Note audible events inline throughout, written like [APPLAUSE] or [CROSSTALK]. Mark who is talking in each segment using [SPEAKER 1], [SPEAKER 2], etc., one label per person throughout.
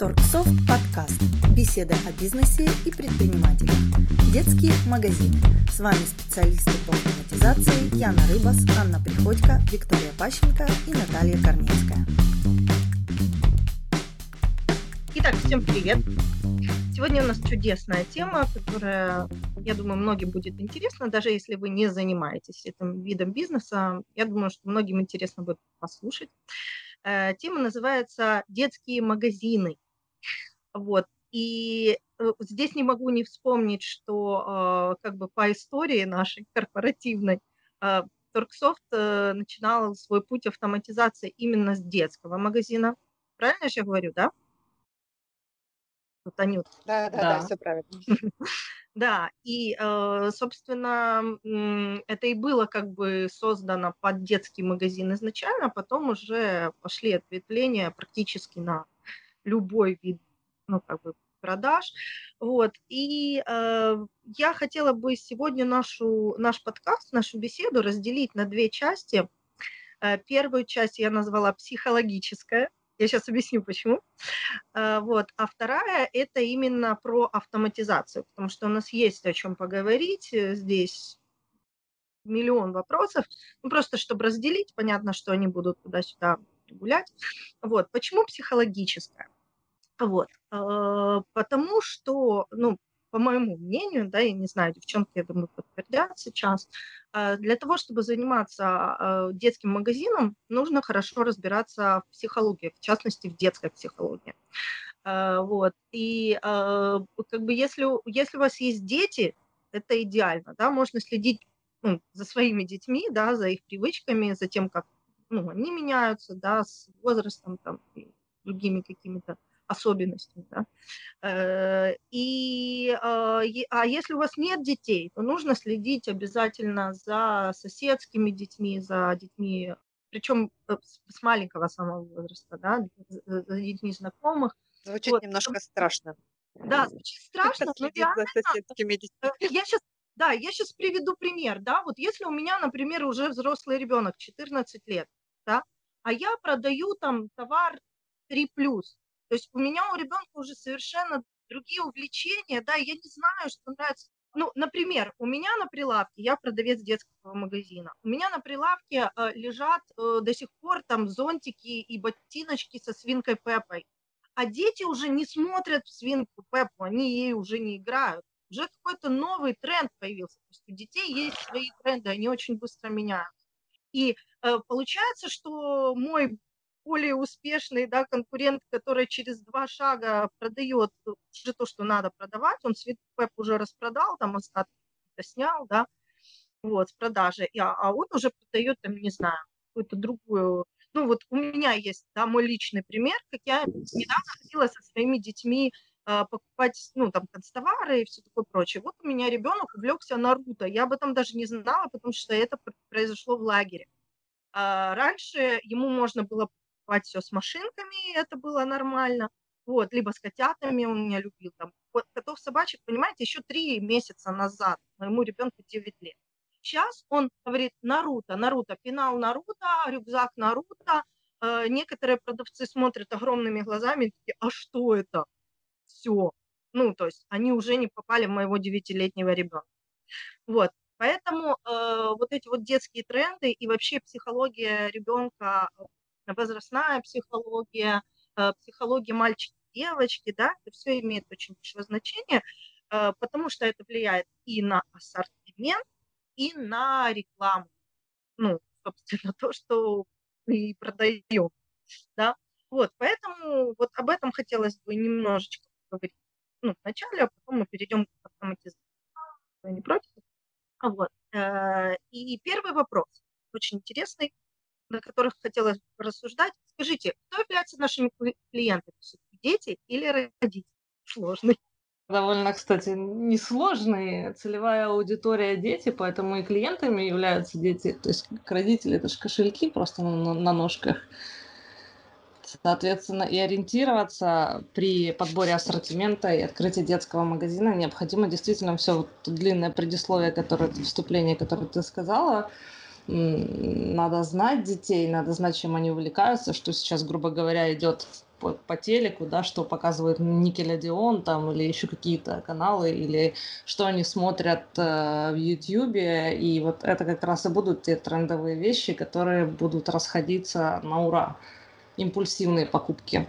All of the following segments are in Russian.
[SPEAKER 1] Торксофт подкаст. Беседы о бизнесе и предпринимателях. Детские магазины. С вами специалисты по автоматизации Яна Рыбас, Анна Приходько, Виктория Пащенко и Наталья Корнецкая.
[SPEAKER 2] Итак, всем привет! Сегодня у нас чудесная тема, которая, я думаю, многим будет интересна, даже если вы не занимаетесь этим видом бизнеса. Я думаю, что многим интересно будет послушать. Э, тема называется «Детские магазины». Вот. И э, здесь не могу не вспомнить, что а, как бы по истории нашей корпоративной а, Торксофт э, начинал свой путь автоматизации именно с детского магазина. Правильно я говорю, да?
[SPEAKER 3] Тут Анют. Да, да, да, да, все правильно. [LAUGHS]
[SPEAKER 2] Да, и, э, собственно, это и было как бы создано под детский магазин изначально, а потом уже пошли ответвления практически на любой вид ну, как бы продаж. Вот. И э, я хотела бы сегодня нашу, наш подкаст, нашу беседу разделить на две части. Э, первую часть я назвала психологическая. Я сейчас объясню, почему. Э, вот. А вторая – это именно про автоматизацию, потому что у нас есть о чем поговорить. Здесь миллион вопросов. Ну, просто чтобы разделить, понятно, что они будут туда-сюда гулять. Вот. Почему психологическая? Вот. А, потому что, ну, по моему мнению, да, я не знаю, девчонки, я думаю, подтвердят сейчас, а, для того, чтобы заниматься а, детским магазином, нужно хорошо разбираться в психологии, в частности, в детской психологии. Вот. И как бы если, если у вас есть дети, это идеально, да, можно следить ну, за своими детьми, да, за их привычками, за тем, как ну, они меняются, да, с возрастом там, и другими какими-то особенностями. Да? Э, и, а, а если у вас нет детей, то нужно следить обязательно за соседскими детьми, за детьми, причем э, с маленького самого возраста, да, за детьми знакомых.
[SPEAKER 3] Звучит вот. немножко страшно.
[SPEAKER 2] Да, звучит страшно, но реально, соседскими детьми. Э, я сейчас да, я сейчас приведу пример, да, вот если у меня, например, уже взрослый ребенок, 14 лет, да, а я продаю там товар 3+, то есть у меня у ребенка уже совершенно другие увлечения, да, я не знаю, что нравится. Ну, например, у меня на прилавке, я продавец детского магазина, у меня на прилавке э, лежат э, до сих пор там зонтики и ботиночки со свинкой Пеппой. А дети уже не смотрят в свинку Пеппу, они ей уже не играют. Уже какой-то новый тренд появился. То есть у детей есть свои тренды, они очень быстро меняются. И э, получается, что мой более успешный да, конкурент, который через два шага продает уже то, что надо продавать, он Светпэп уже распродал, там остатки снял, да, вот, с продажи, а, а он уже продает, там, не знаю, какую-то другую, ну вот у меня есть, да, мой личный пример, как я недавно ходила со своими детьми а, покупать, ну, там, констовары и все такое прочее. Вот у меня ребенок увлекся Наруто, я об этом даже не знала, потому что это произошло в лагере. А раньше ему можно было покупать все с машинками, это было нормально. Вот, либо с котятами он меня любил. Там, вот, котов, собачек, понимаете, еще три месяца назад моему ребенку 9 лет. Сейчас он говорит Наруто, Наруто, пенал Наруто, рюкзак Наруто. Э, некоторые продавцы смотрят огромными глазами и такие, а что это? Все. Ну, то есть они уже не попали в моего девятилетнего ребенка. Вот. Поэтому э, вот эти вот детские тренды и вообще психология ребенка возрастная психология, э, психология мальчики девочки, да, это все имеет очень большое значение, э, потому что это влияет и на ассортимент, и на рекламу. Ну, собственно, [LAUGHS] то, что мы продаем, да. Вот, поэтому вот об этом хотелось бы немножечко поговорить ну, вначале, а потом мы перейдем к автоматизации. Вы не против? Вот. Э, и первый вопрос, очень интересный на которых хотела рассуждать. Скажите, кто является нашими клиентами? Дети или родители? Сложный.
[SPEAKER 4] Довольно, кстати, несложный. Целевая аудитория дети, поэтому и клиентами являются дети. То есть родители, это же кошельки просто на, на ножках. Соответственно, и ориентироваться при подборе ассортимента и открытии детского магазина необходимо действительно все вот длинное предисловие, которое вступление, которое ты сказала, надо знать детей, надо знать, чем они увлекаются, что сейчас, грубо говоря, идет по, по телеку, да, что показывает Никелодеон там или еще какие-то каналы, или что они смотрят э, в Ютьюбе, и вот это как раз и будут те трендовые вещи, которые будут расходиться на ура. Импульсивные покупки.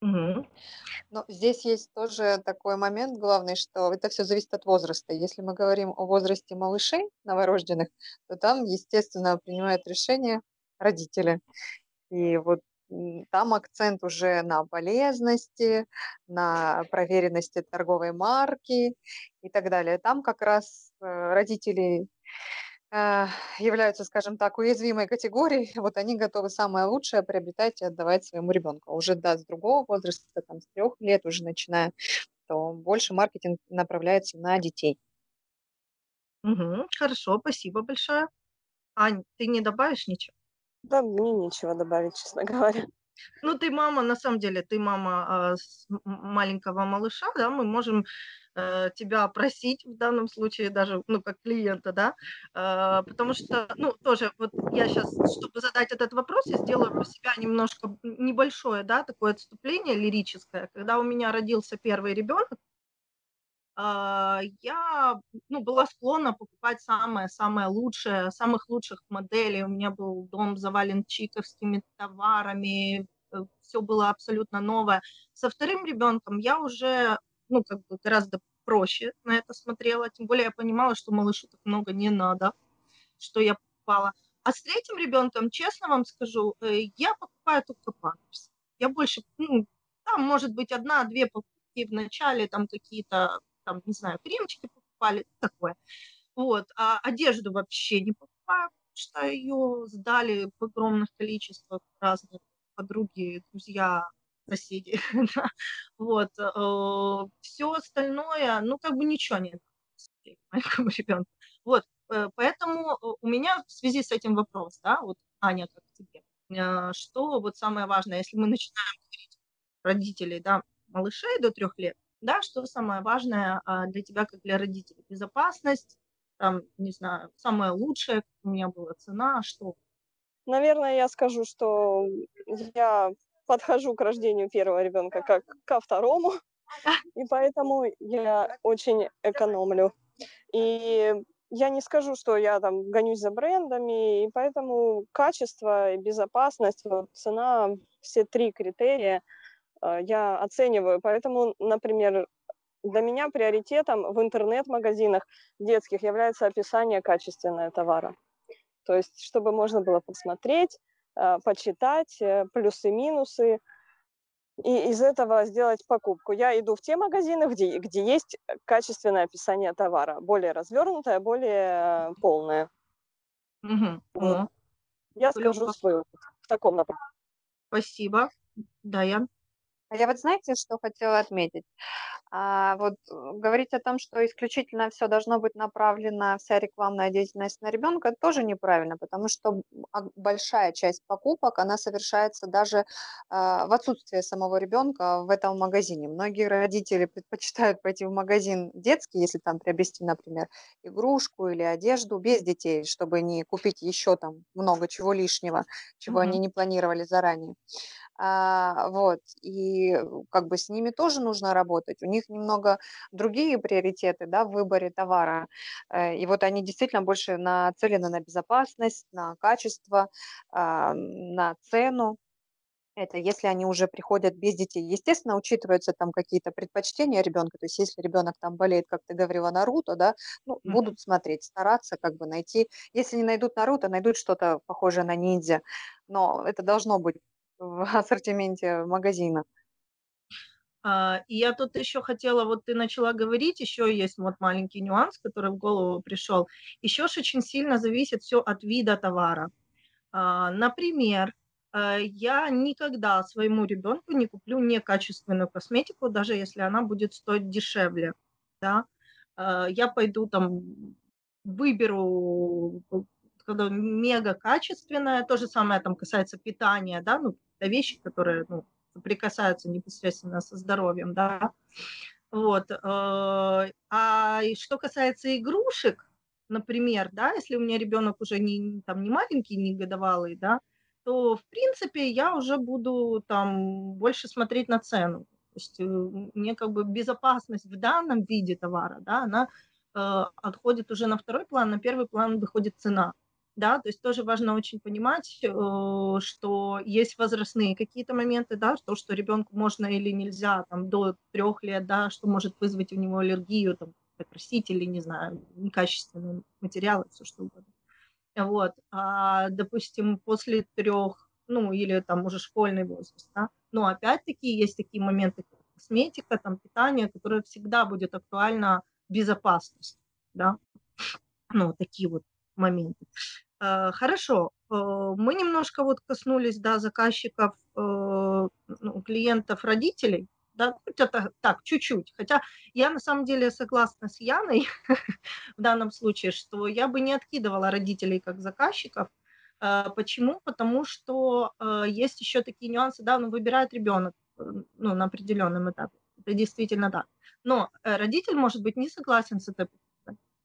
[SPEAKER 3] Угу. Но здесь есть тоже такой момент главный, что это все зависит от возраста. Если мы говорим о возрасте малышей новорожденных, то там, естественно, принимают решение родители. И вот там акцент уже на полезности, на проверенности торговой марки и так далее. Там как раз э, родители являются, скажем так, уязвимой категорией, [LAUGHS] вот они готовы самое лучшее приобретать и отдавать своему ребенку. Уже да, с другого возраста, там, с трех лет уже начиная, то больше маркетинг направляется на детей.
[SPEAKER 2] Угу, хорошо, спасибо большое. Ань, ты не добавишь ничего?
[SPEAKER 5] Да, мне нечего добавить, честно [LAUGHS] говоря.
[SPEAKER 2] Ну, ты мама, на самом деле, ты мама э, маленького малыша, да, мы можем э, тебя просить в данном случае даже, ну, как клиента, да, э, потому что, ну, тоже, вот я сейчас, чтобы задать этот вопрос, я сделаю про себя немножко небольшое, да, такое отступление лирическое. Когда у меня родился первый ребенок, я ну, была склонна покупать самое-самое лучшее, самых лучших моделей. У меня был дом завален чиковскими товарами, э, все было абсолютно новое. Со вторым ребенком я уже ну, как бы гораздо проще на это смотрела, тем более я понимала, что малышу так много не надо, что я покупала. А с третьим ребенком, честно вам скажу, э, я покупаю только памперс. Я больше, ну, там может быть одна-две покупки в начале, там какие-то там, не знаю, кремчики покупали, такое. Вот, а одежду вообще не покупаю, потому что ее сдали в огромных количествах разные подруги, друзья, соседи. [LAUGHS] вот, э, все остальное, ну, как бы ничего нет [LAUGHS] маленькому ребенку. Вот, э, поэтому э, у меня в связи с этим вопрос, да, вот, Аня, как тебе, что вот самое важное, если мы начинаем говорить родителей, да, малышей до трех лет, да, что самое важное а, для тебя, как для родителей? Безопасность, там, не знаю, самое лучшее, у меня была цена, что?
[SPEAKER 5] Наверное, я скажу, что я подхожу к рождению первого ребенка как ко второму, [LAUGHS] и поэтому я очень экономлю. И я не скажу, что я там гонюсь за брендами, и поэтому качество и безопасность, вот, цена, все три критерия – я оцениваю. Поэтому, например, для меня приоритетом в интернет-магазинах детских является описание качественного товара. То есть, чтобы можно было посмотреть, а, почитать э, плюсы-минусы, и из этого сделать покупку. Я иду в те магазины, где, где есть качественное описание товара, более развернутое, более полное.
[SPEAKER 2] Угу. Вот.
[SPEAKER 5] Я скажу свой опыт в таком направлении.
[SPEAKER 2] Спасибо. Даян.
[SPEAKER 3] А я вот знаете, что хотела отметить? А, вот э, говорить о том, что исключительно все должно быть направлено, вся рекламная деятельность на ребенка, тоже неправильно, потому что а, большая часть покупок, она совершается даже а, в отсутствие самого ребенка в этом магазине. Многие родители предпочитают пойти в магазин детский, если там приобрести, например, игрушку или одежду без детей, чтобы не купить еще там много чего лишнего, чего mm-hmm. они не планировали заранее. А, вот, и как бы с ними тоже нужно работать. У них немного другие приоритеты, да, в выборе товара. Э, и вот они действительно больше нацелены на безопасность, на качество, а, на цену. Это если они уже приходят без детей. Естественно, учитываются там какие-то предпочтения ребенка. То есть если ребенок там болеет, как ты говорила, Наруто, да, ну, mm-hmm. будут смотреть, стараться как бы найти. Если не найдут Наруто, найдут что-то похожее на ниндзя. Но это должно быть в ассортименте магазина.
[SPEAKER 2] А, и я тут еще хотела, вот ты начала говорить, еще есть вот маленький нюанс, который в голову пришел. Еще же очень сильно зависит все от вида товара. А, например, э, я никогда своему ребенку не куплю некачественную косметику, даже если она будет стоить дешевле. Да? А, я пойду там выберу когда мега качественное, то же самое там касается питания, да, ну, это вещи, которые ну, соприкасаются непосредственно со здоровьем, да. Вот. Э, а что касается игрушек, например, да, если у меня ребенок уже не, там, не маленький, не годовалый, да, то, в принципе, я уже буду там больше смотреть на цену. То есть э, мне как бы безопасность в данном виде товара, да, она э, отходит уже на второй план, на первый план выходит цена. Да, то есть тоже важно очень понимать, что есть возрастные какие-то моменты, да, то, что ребенку можно или нельзя там до трех лет, да, что может вызвать у него аллергию, там, красители, не знаю, некачественные материалы, все что угодно. Вот, а, допустим, после трех, ну, или там уже школьный возраст, да, но опять-таки есть такие моменты, как косметика, там, питание, которое всегда будет актуально безопасность, да, ну, такие вот моменты. А, хорошо, э, мы немножко вот коснулись, да, заказчиков, э, ну, клиентов, родителей, да, это так, чуть-чуть. Хотя я на самом деле согласна с Яной [LAUGHS] в данном случае, что я бы не откидывала родителей как заказчиков. Почему? Потому что есть еще такие нюансы, да, ну, выбирает ребенок э, ну, на определенном этапе. Это действительно так. Но э, родитель может быть не согласен с этой.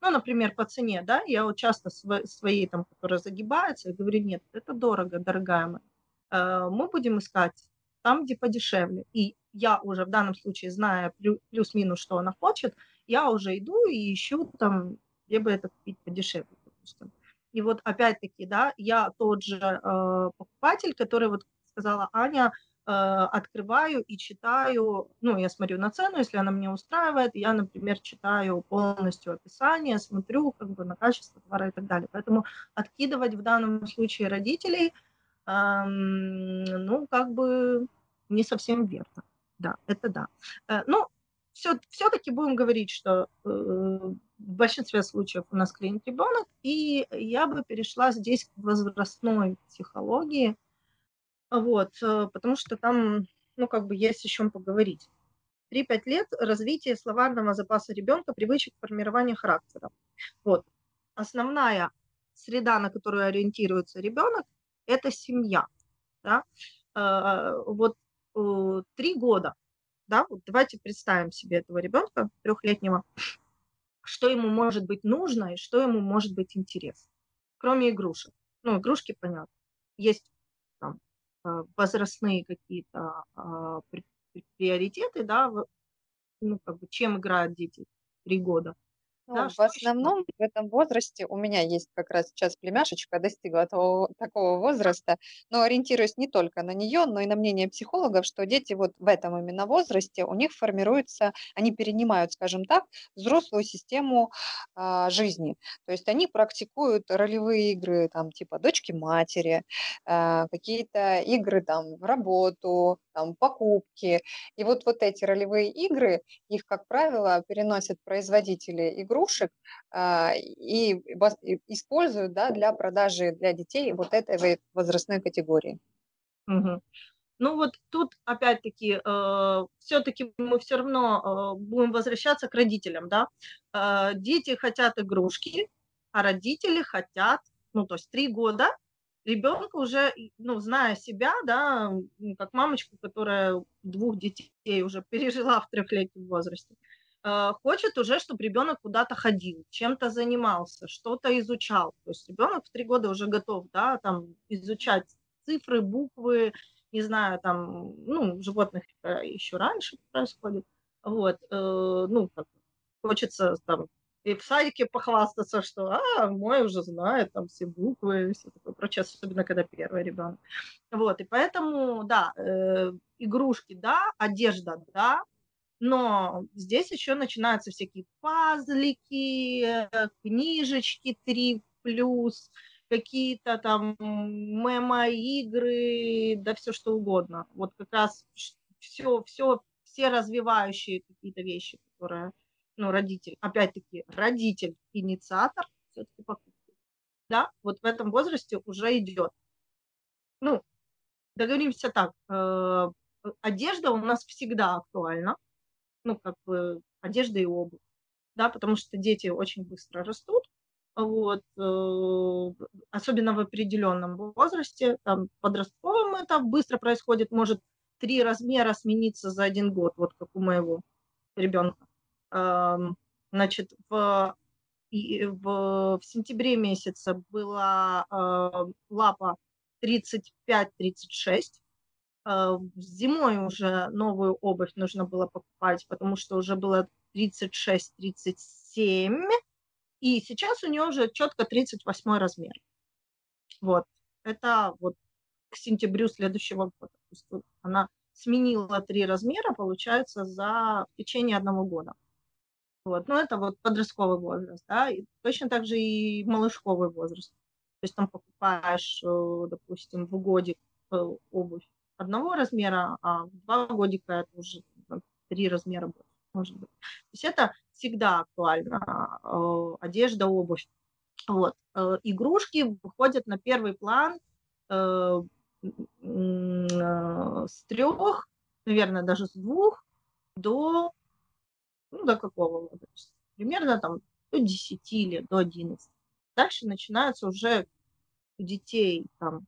[SPEAKER 2] Ну, например, по цене, да, я вот часто своей, там, которая загибается, я говорю, нет, это дорого, дорогая моя. А, мы будем искать там, где подешевле. И я уже в данном случае, зная плюс-минус, что она хочет, я уже иду и ищу там, где бы это купить подешевле, допустим. И вот опять-таки, да, я тот же э, покупатель, который вот сказала Аня, э, открываю и читаю, ну, я смотрю на цену, если она меня устраивает, я, например, читаю полностью описание, смотрю как бы на качество товара и так далее. Поэтому откидывать в данном случае родителей, э, ну, как бы не совсем верно да, это да. Э, ну, все, все-таки будем говорить, что э, в большинстве случаев у нас клиент ребенок, и я бы перешла здесь к возрастной психологии, вот, э, потому что там, ну, как бы есть о чем поговорить. 3-5 лет развитие словарного запаса ребенка, привычек формирования характера. Вот. Основная среда, на которую ориентируется ребенок, это семья. Да? Вот Э, три года, да, вот давайте представим себе этого ребенка трехлетнего, что ему может быть нужно и что ему может быть интересно, кроме игрушек. Ну, игрушки, понятно. Есть э, возрастные какие-то а, приоритеты, да, ну, как бы, чем играют дети три года.
[SPEAKER 3] Ну, Да, в еще? основном в этом возрасте у меня есть как раз сейчас племяшечка, достигла того, такого возраста, но ориентируюсь не только на нее, но и на мнение психологов, что дети вот в этом именно возрасте, у них формируется, они перенимают, скажем так, взрослую систему а, жизни. То есть они практикуют ролевые игры, там, типа дочки-матери, а, какие-то игры там в работу, там, покупки. И вот, вот эти ролевые игры, их, как правило, переносят производители игрушек а, и используют да, для продажи для детей вот этой возрастной категории.
[SPEAKER 2] Угу. Ну вот тут опять-таки э, все-таки мы все равно э, будем возвращаться к родителям, да. Э, дети хотят игрушки, а родители хотят, ну то есть три года ребенка уже, ну, зная себя, да, как мамочку, которая двух детей уже пережила в трехлетнем возрасте, хочет уже, чтобы ребенок куда-то ходил, чем-то занимался, что-то изучал. То есть ребенок в три года уже готов, да, там, изучать цифры, буквы, не знаю, там, ну, животных еще раньше происходит. Вот, э, ну, хочется там и в садике похвастаться, что а, мой уже знает там все буквы все такое прочее, особенно когда первый ребенок. Вот, и поэтому, да, э, игрушки, да, одежда, да, но здесь еще начинаются всякие пазлики, э, книжечки 3 плюс, какие-то там мемо-игры, да все что угодно. Вот как раз все, все, все развивающие какие-то вещи, которые ну, родитель, опять-таки, родитель, инициатор все-таки покупки, да, вот в этом возрасте уже идет. Ну, договоримся так, э, одежда у нас всегда актуальна, ну, как бы одежда и обувь, да, потому что дети очень быстро растут, вот, э, особенно в определенном возрасте, там, подростковом это быстро происходит, может три размера смениться за один год, вот как у моего ребенка. Значит, в, в, в сентябре месяце была э, лапа 35-36. Э, зимой уже новую обувь нужно было покупать, потому что уже было 36-37, и сейчас у нее уже четко 38 размер. Вот, это вот к сентябрю следующего года. Она сменила три размера, получается, за в течение одного года. Вот, ну это вот подростковый возраст, да, и точно так же и малышковый возраст. То есть там покупаешь, э, допустим, в годик э, обувь одного размера, а в два годика это уже три размера больше, может быть. То есть это всегда актуально, э, одежда, обувь. Вот. Игрушки выходят на первый план с трех, наверное, даже с двух до ну, до какого возраста? Примерно там до 10 лет, до 11. Дальше начинается уже у детей там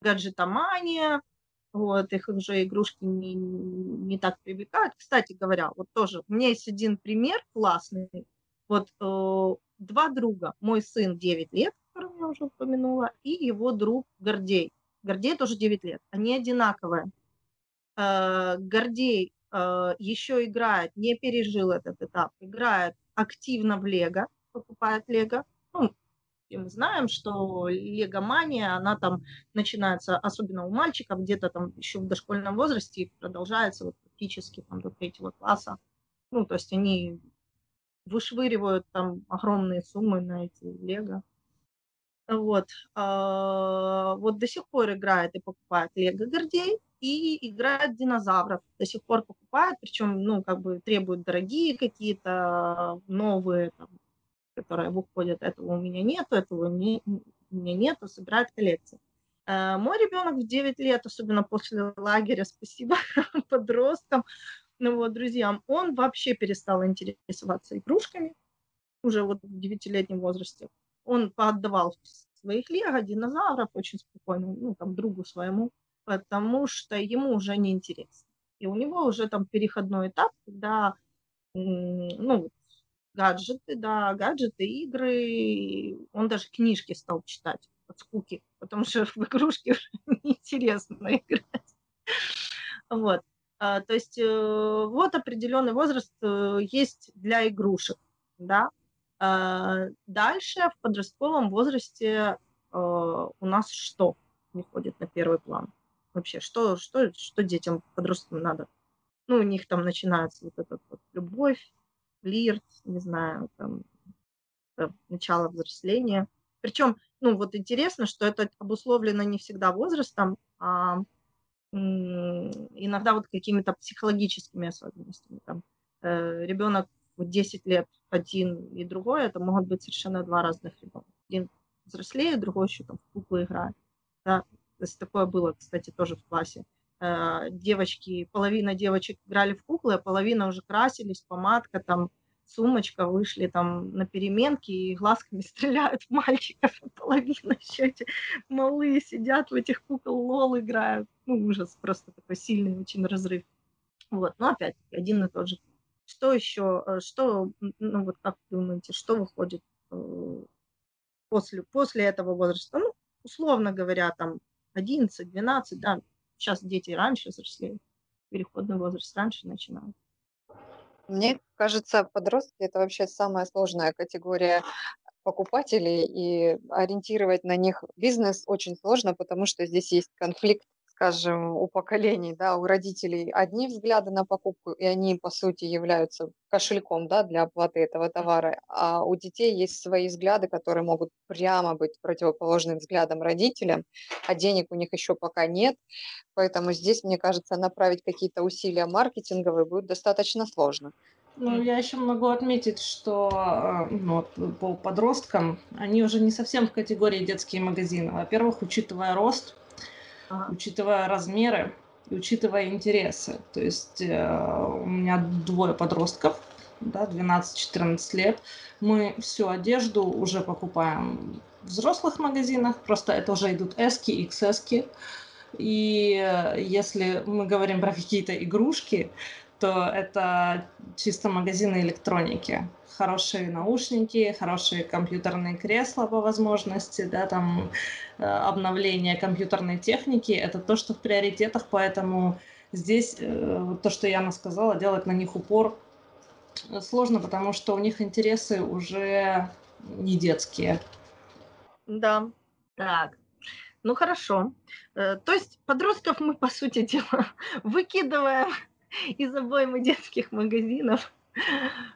[SPEAKER 2] гаджетомания, вот, их уже игрушки не, не так привлекают. Кстати говоря, вот тоже у меня есть один пример классный. Вот э, два друга, мой сын 9 лет, которого я уже упомянула, и его друг Гордей. Гордей тоже 9 лет. Они одинаковые. Э, Гордей Э, еще играет, не пережил этот этап, играет активно в Лего, покупает Лего. Ну, и мы знаем, что легомания, она там начинается, особенно у мальчиков, где-то там еще в дошкольном возрасте продолжается вот практически там до третьего класса. Ну, то есть они вышвыривают там огромные суммы на эти лего. Вот. А, вот до сих пор играет и покупает Лего Гордей и играет динозавров. До сих пор покупает, причем, ну, как бы требуют дорогие какие-то новые, там, которые выходят. Этого у меня нету, этого не, у меня нету, собирает коллекции. А, мой ребенок в 9 лет, особенно после лагеря, спасибо [LAUGHS] подросткам, ну вот, друзьям, он вообще перестал интересоваться игрушками уже вот в 9-летнем возрасте он поотдавал своих лего, динозавров очень спокойно, ну, там, другу своему, потому что ему уже не интересно. И у него уже там переходной этап, когда, ну, гаджеты, да, гаджеты, игры, он даже книжки стал читать от скуки, потому что [LAUGHS] в игрушки [LAUGHS] неинтересно играть. Вот. А, то есть э, вот определенный возраст э, есть для игрушек, да, а, дальше в подростковом возрасте а, у нас что выходит на первый план? Вообще, что, что, что детям, подросткам надо? Ну, у них там начинается вот эта вот любовь, флирт, не знаю, там, начало взросления. Причем, ну, вот интересно, что это обусловлено не всегда возрастом, а иногда вот какими-то психологическими особенностями. Там, э, ребенок в 10 лет один и другой, это могут быть совершенно два разных ребенка. Один взрослее, другой еще там в куклы играет. Да? То такое было, кстати, тоже в классе. Э, девочки, половина девочек играли в куклы, а половина уже красились, помадка, там, сумочка, вышли там на переменки и глазками [LAUGHS] стреляют в мальчиков. Половина [LAUGHS] еще эти малые сидят в этих кукол, лол играют. Ну, ужас, просто такой сильный очень разрыв. Вот, но опять-таки один и тот же что еще, э, что, ну вот как думаете, что выходит э, после, после этого возраста? Ну, условно говоря, там 11, 12, да, сейчас дети раньше взрослеют, переходный возраст раньше начинают.
[SPEAKER 3] Мне кажется, подростки – это вообще самая сложная категория покупателей, и ориентировать на них бизнес очень сложно, потому что здесь есть конфликт скажем, у поколений, да, у родителей одни взгляды на покупку, и они, по сути, являются кошельком, да, для оплаты этого товара, а у детей есть свои взгляды, которые могут прямо быть противоположным взглядам родителям, а денег у них еще пока нет, поэтому здесь, мне кажется, направить какие-то усилия маркетинговые будет достаточно сложно.
[SPEAKER 4] Ну, я еще могу отметить, что э, ну, по подросткам они уже не совсем в категории детские магазины. Во-первых, учитывая рост. Учитывая размеры и учитывая интересы. То есть э, у меня двое подростков, да, 12-14 лет. Мы всю одежду уже покупаем в взрослых магазинах, просто это уже идут эски, XS. И э, если мы говорим про какие-то игрушки, то это чисто магазины электроники. Хорошие наушники, хорошие компьютерные кресла по возможности, да, там э, обновление компьютерной техники, это то, что в приоритетах, поэтому здесь э, то, что Яна сказала, делать на них упор сложно, потому что у них интересы уже не детские.
[SPEAKER 2] Да, так. Ну хорошо. Э, то есть подростков мы, по сути дела, [LAUGHS] выкидываем из обоймы детских магазинов.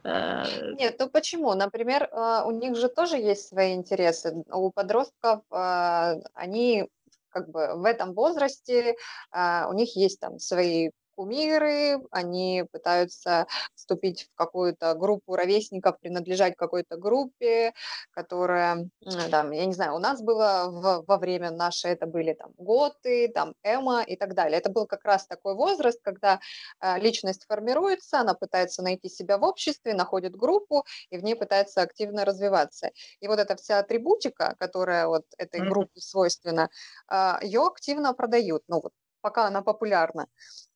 [SPEAKER 3] Э, Нет, ну почему? Например, э, у них же тоже есть свои интересы. У подростков они как бы в этом возрасте у них есть там свои кумиры, они пытаются вступить в какую-то группу ровесников, принадлежать какой-то группе, которая, там, я не знаю, у нас было в, во время наше, это были там готы, там эма и так далее. Это был как раз такой возраст, когда э, личность формируется, она пытается найти себя в обществе, находит группу и в ней пытается активно развиваться. И вот эта вся атрибутика, которая вот этой группе свойственна, э, ее активно продают. Ну вот пока она популярна.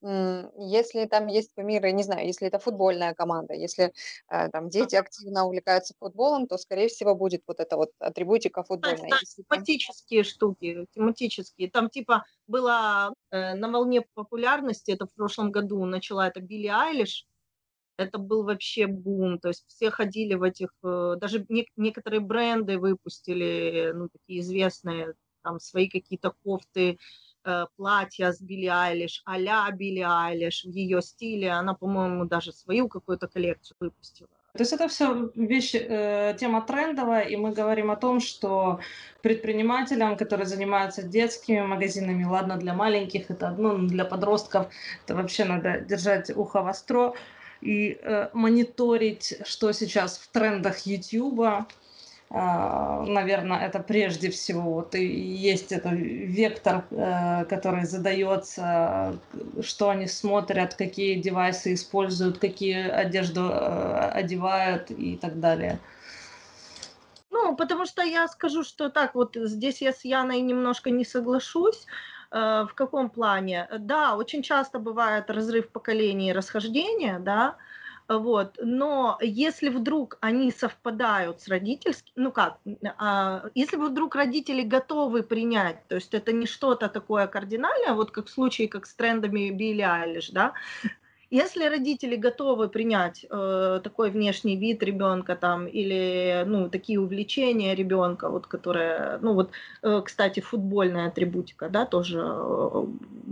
[SPEAKER 3] Если там есть кумиры, не знаю, если это футбольная команда, если э, там дети активно увлекаются футболом, то, скорее всего, будет вот эта вот атрибутика футбольная. Да,
[SPEAKER 2] если тематические там... штуки, тематические. Там типа была э, на волне популярности, это в прошлом году начала это Билли Айлиш, это был вообще бум, то есть все ходили в этих, э, даже не, некоторые бренды выпустили, ну, такие известные, там, свои какие-то кофты, платья с Билли Айлиш, а-ля Билли Айлиш в ее стиле. Она, по-моему, даже свою какую-то коллекцию выпустила.
[SPEAKER 4] То есть это все вещи, э, тема трендовая, и мы говорим о том, что предпринимателям, которые занимаются детскими магазинами, ладно, для маленьких это одно, но для подростков это вообще надо держать ухо востро и э, мониторить, что сейчас в трендах YouTube, наверное, это прежде всего вот и есть этот вектор, э, который задается, что они смотрят, какие девайсы используют, какие одежду э, одевают и так далее.
[SPEAKER 2] Ну, потому что я скажу, что так, вот здесь я с Яной немножко не соглашусь. Э, в каком плане? Да, очень часто бывает разрыв поколений и расхождение, да, вот. Но если вдруг они совпадают с родительским, ну как, а, если вдруг родители готовы принять, то есть это не что-то такое кардинальное, вот как в случае, как с трендами Билли Айлиш, да, если родители готовы принять э, такой внешний вид ребенка там или ну такие увлечения ребенка, вот которые, ну вот, э, кстати, футбольная атрибутика, да, тоже э,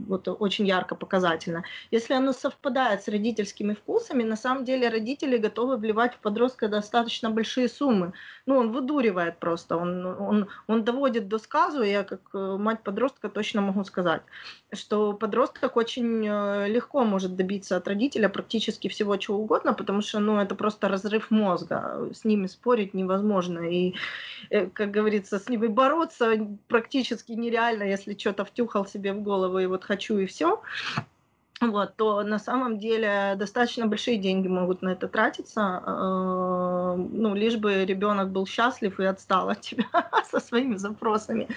[SPEAKER 2] вот очень ярко показательно. Если оно совпадает с родительскими вкусами, на самом деле родители готовы вливать в подростка достаточно большие суммы. Ну он выдуривает просто, он он он доводит до сказу. Я как э, мать подростка точно могу сказать, что подросток очень э, легко может добиться от родителя практически всего чего угодно, потому что, ну, это просто разрыв мозга, с ними спорить невозможно, и, э, как говорится, с ними бороться практически нереально, если что-то втюхал себе в голову, и вот хочу, и все, вот, то на самом деле достаточно большие деньги могут на это тратиться, э, ну, лишь бы ребенок был счастлив и отстал от тебя [LAUGHS] со своими запросами.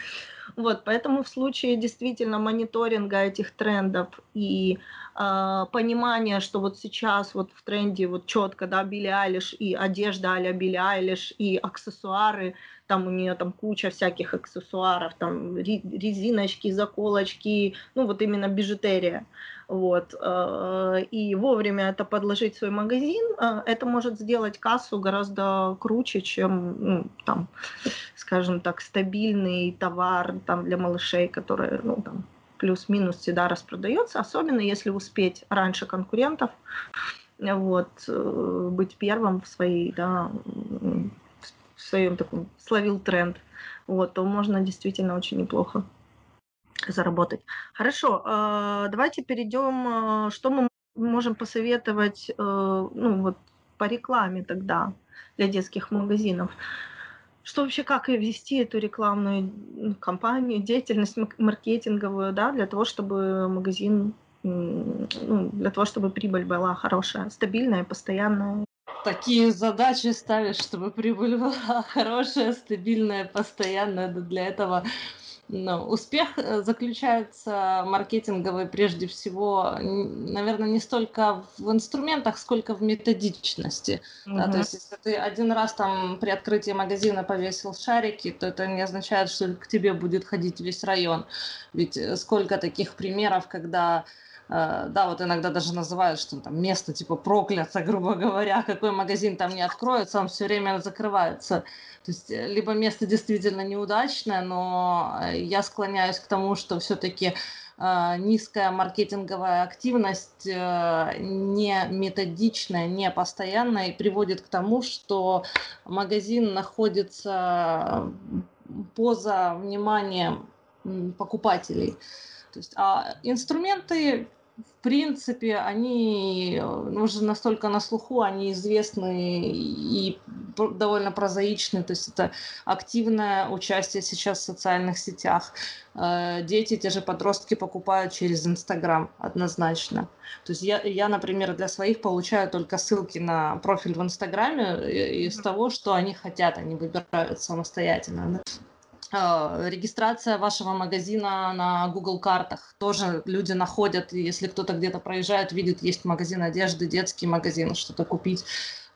[SPEAKER 2] Вот, поэтому в случае действительно мониторинга этих трендов и э, понимания, что вот сейчас вот в тренде вот четко, да, Билли Айлиш и одежда а-ля Билли Айлиш и аксессуары, там у нее там куча всяких аксессуаров, там резиночки, заколочки, ну вот именно бижутерия, вот, э, и вовремя это подложить в свой магазин, э, это может сделать кассу гораздо круче, чем, ну, там, скажем так, стабильный товар там для малышей, который, ну, там, плюс-минус всегда распродается, особенно если успеть раньше конкурентов, вот, э, быть первым в своей, да, в своем таком словил тренд, вот, то можно действительно очень неплохо заработать. Хорошо, э, давайте перейдем, э, что мы можем посоветовать, ну, вот, по рекламе тогда для детских магазинов что вообще, как вести эту рекламную кампанию, деятельность маркетинговую, да, для того, чтобы магазин, ну, для того, чтобы прибыль была хорошая, стабильная, постоянная.
[SPEAKER 4] Такие задачи ставишь, чтобы прибыль была [LAUGHS] хорошая, стабильная, постоянная. Для этого Но успех э, заключается маркетинговый прежде всего, наверное, не столько в инструментах, сколько в методичности. Uh-huh. Да, то есть, если ты один раз там при открытии магазина повесил шарики, то это не означает, что к тебе будет ходить весь район. Ведь э, сколько таких примеров, когда да, вот иногда даже называют, что там место типа проклято, [LAUGHS] грубо говоря, какой магазин там не откроется, он все время закрывается. То есть э, либо место действительно неудачное, но э, я склоняюсь к тому, что все-таки э, низкая маркетинговая активность не методичная, не постоянная и приводит к тому, что магазин находится поза вниманием покупателей. То есть, а инструменты в принципе, они э, уже настолько на слуху, они известны и довольно прозаичны. То есть это активное участие сейчас в социальных сетях. Э, дети, те же подростки покупают через Инстаграм однозначно. То есть я, я, например, для своих получаю только ссылки на профиль в Инстаграме э, из того, что они хотят, они выбирают самостоятельно. Да? А, регистрация вашего магазина на Google картах. Тоже люди находят, если кто-то где-то проезжает, видит, есть магазин одежды, детский магазин, что-то купить.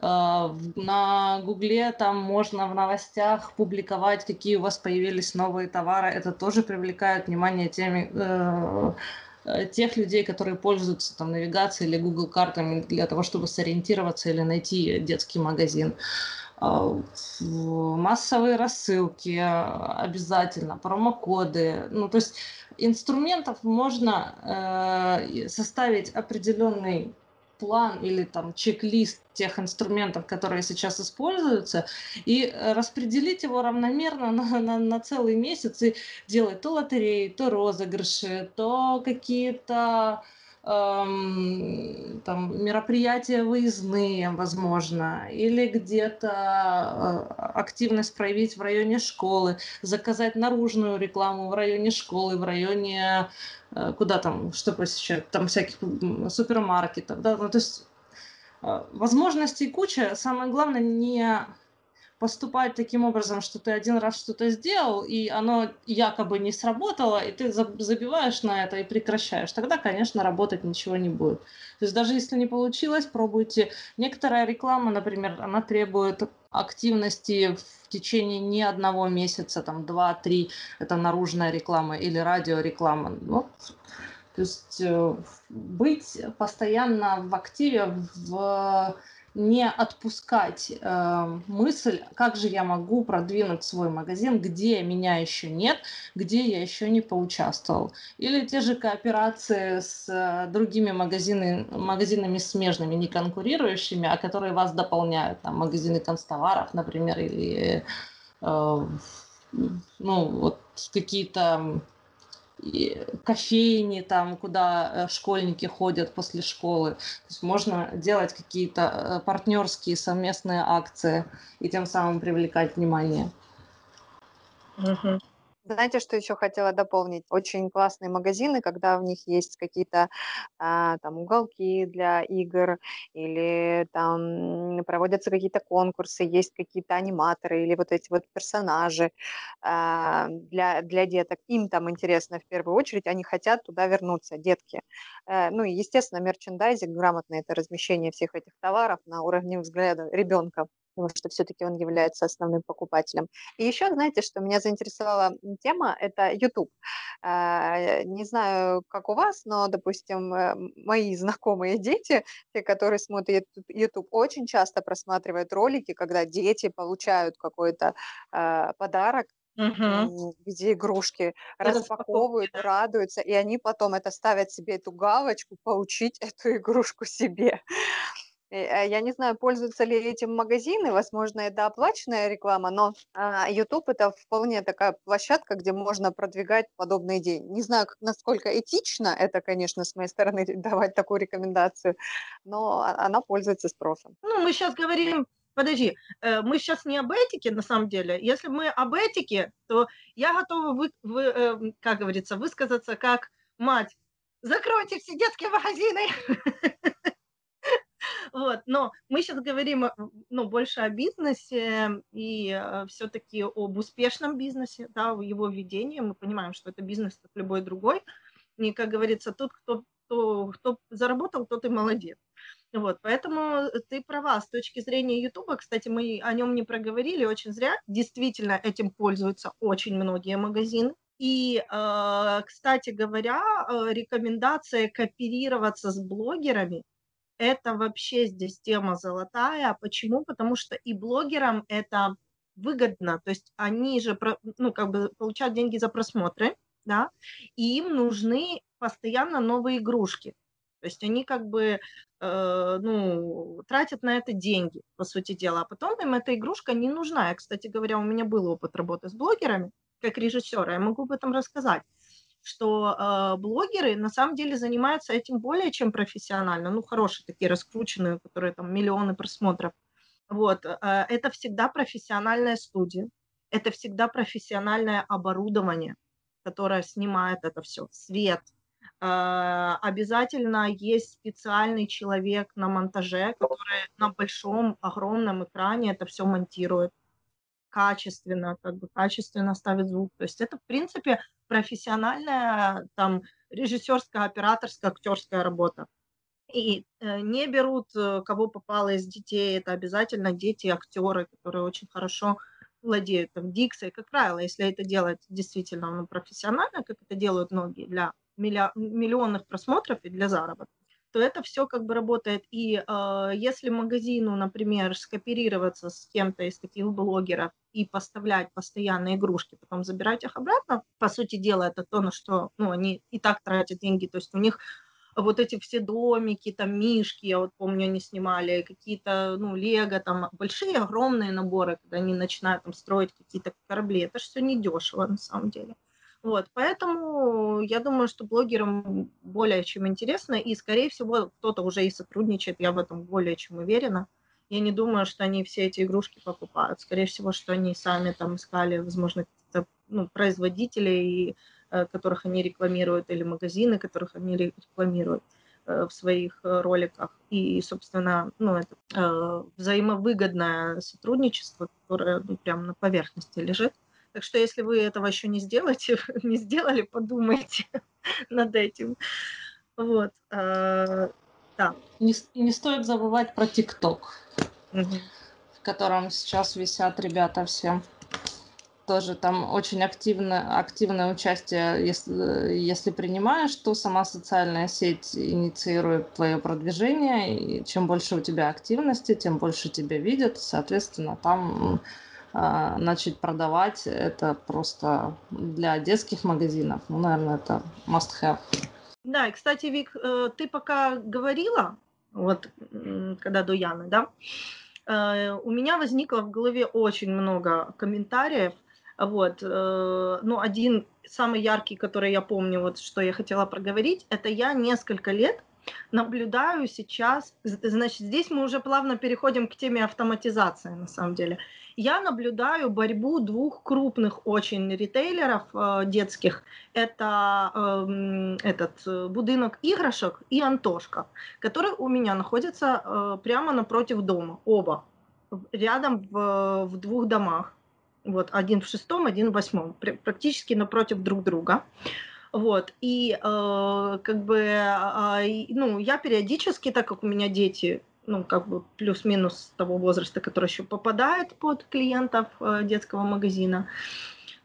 [SPEAKER 4] А, на Гугле там можно в новостях публиковать, какие у вас появились новые товары. Это тоже привлекает внимание теми, э, тех людей, которые пользуются там навигацией или Google картами для того, чтобы сориентироваться или найти детский магазин. А, массовые рассылки обязательно, промокоды. Ну, то есть инструментов можно э, составить определенный план или там чек-лист тех инструментов, которые сейчас используются, и распределить его равномерно [LAUGHS] на, на, на целый месяц и делать то лотереи, то розыгрыши, то какие-то эм, там, мероприятия выездные, возможно, или где-то э, активность проявить в районе школы, заказать наружную рекламу в районе школы, в районе, э, куда там, что посещать, там всяких супермаркетов, да, ну, то есть э, возможностей куча, самое главное не поступать таким образом, что ты один раз что-то сделал, и оно якобы не сработало, и ты забиваешь на это и прекращаешь, тогда, конечно, работать ничего не будет. То есть даже если не получилось, пробуйте. Некоторая реклама, например, она требует активности в течение не одного месяца, там, два-три, это наружная реклама или радиореклама. Ну, то есть э, быть постоянно в активе, в не отпускать э, мысль, как же я могу продвинуть свой магазин, где меня еще нет, где я еще не поучаствовал. Или те же кооперации с э, другими магазины, магазинами смежными, не конкурирующими, а которые вас дополняют. Там магазины констоваров, например, или э, ну, вот какие-то кофейни, там, куда э, школьники ходят после школы. То есть можно делать какие-то э, партнерские совместные акции и тем самым привлекать внимание.
[SPEAKER 3] Угу. Знаете, что еще хотела дополнить? Очень классные магазины, когда в них есть какие-то а, там уголки для игр или там проводятся какие-то конкурсы, есть какие-то аниматоры или вот эти вот персонажи а, для, для деток. Им там интересно в первую очередь, они хотят туда вернуться, детки. А, ну и, естественно, мерчендайзинг, грамотное это размещение всех этих товаров на уровне взгляда ребенка потому что все-таки он является основным покупателем. И еще, знаете, что меня заинтересовала тема, это YouTube. А, не знаю, как у вас, но, допустим, э, мои [LAUGHS] знакомые дети, те, которые смотрят YouTube, очень часто просматривают ролики, когда дети получают какой-то а, подарок, Угу. где игрушки распаковывают, радуются, и они потом это ставят себе эту галочку, получить эту игрушку себе. Э, я не знаю, пользуются ли этим магазины, возможно, это оплаченная реклама, но а, YouTube это вполне такая площадка, где можно продвигать подобные идеи. Не знаю, насколько этично это, конечно, с моей стороны [LAUGHS] давать такую рекомендацию, но она пользуется спросом.
[SPEAKER 2] Ну, мы сейчас говорим подожди, э, мы сейчас не об этике на самом деле. Если мы об этике, то я готова, вы, вы, эм, как говорится, высказаться как мать. Закройте все детские магазины. [LAUGHS] Вот, но мы сейчас говорим, ну, больше о бизнесе и э, все-таки об успешном бизнесе, да, его ведении. Мы понимаем, что это бизнес, как любой другой. И, как говорится, тот, кто, кто, кто заработал, тот и молодец. Вот, поэтому ты права. С точки зрения Ютуба, кстати, мы о нем не проговорили очень зря. Действительно, этим пользуются очень многие магазины. И, э, кстати говоря, э, рекомендация кооперироваться с блогерами – это вообще здесь тема золотая. Почему? Потому что и блогерам это выгодно. То есть они же ну, как бы получают деньги за просмотры, да, и им нужны постоянно новые игрушки. То есть они как бы э, ну, тратят на это деньги, по сути дела, а потом им эта игрушка не нужна. Я, кстати говоря, у меня был опыт работы с блогерами, как режиссера, я могу об этом рассказать что э, блогеры на самом деле занимаются этим более чем профессионально, ну хорошие такие раскрученные, которые там миллионы просмотров. Вот э, это всегда профессиональная студия, это всегда профессиональное оборудование, которое снимает это все, свет, Э, обязательно есть специальный человек на монтаже, который на большом, огромном экране это все монтирует качественно, как бы качественно ставит звук. То есть это, в принципе, профессиональная там режиссерская, операторская, актерская работа. И э, не берут, э, кого попало из детей, это обязательно дети, актеры, которые очень хорошо владеют там дикцией. Как правило, если это делать действительно ну, профессионально, как это делают многие для миллионных просмотров и для заработка, то это все как бы работает. И э, если магазину, например, скооперироваться с кем-то из таких блогеров и поставлять постоянно игрушки, потом забирать их обратно, по сути дела, это то, на что ну, они и так тратят деньги. То есть у них вот эти все домики, там мишки, я вот помню, они снимали, какие-то, ну, лего, там большие, огромные наборы, когда они начинают там строить какие-то корабли. Это же все недешево на самом деле. Вот, поэтому я думаю, что блогерам более чем интересно, и, скорее всего, кто-то уже и сотрудничает, я в этом более чем уверена. Я не думаю, что они все эти игрушки покупают. Скорее всего, что они сами там искали, возможно, ну, производителей, э, которых они рекламируют, или магазины, которых они рекламируют э, в своих э, роликах. И, собственно, ну, это э, взаимовыгодное сотрудничество, которое ну, прямо на поверхности лежит. Так что если вы этого еще не сделаете, [LAUGHS] не сделали, подумайте [LAUGHS] над этим. Вот. А, да.
[SPEAKER 4] Не, не стоит забывать про ТикТок, угу. в котором сейчас висят ребята все. Тоже там очень активно, активное участие, если, если принимаешь, то сама социальная сеть инициирует твое продвижение, и чем больше у тебя активности, тем больше тебя видят, соответственно, там начать продавать, это просто для детских магазинов, ну, наверное, это must have.
[SPEAKER 2] Да, и, кстати, Вик, э, ты пока говорила, вот, когда до Яны, да, э, у меня возникло в голове очень много комментариев, вот, э, ну, один самый яркий, который я помню, вот, что я хотела проговорить, это я несколько лет наблюдаю сейчас, значит, здесь мы уже плавно переходим к теме автоматизации, на самом деле я наблюдаю борьбу двух крупных очень ритейлеров э, детских. Это э, этот будинок игрушек и Антошка, которые у меня находятся э, прямо напротив дома, оба, рядом в, в двух домах. Вот, один в шестом, один в восьмом, практически напротив друг друга. Вот, и э, как бы, э, ну, я периодически, так как у меня дети ну, как бы плюс-минус того возраста, который еще попадает под клиентов э, детского магазина.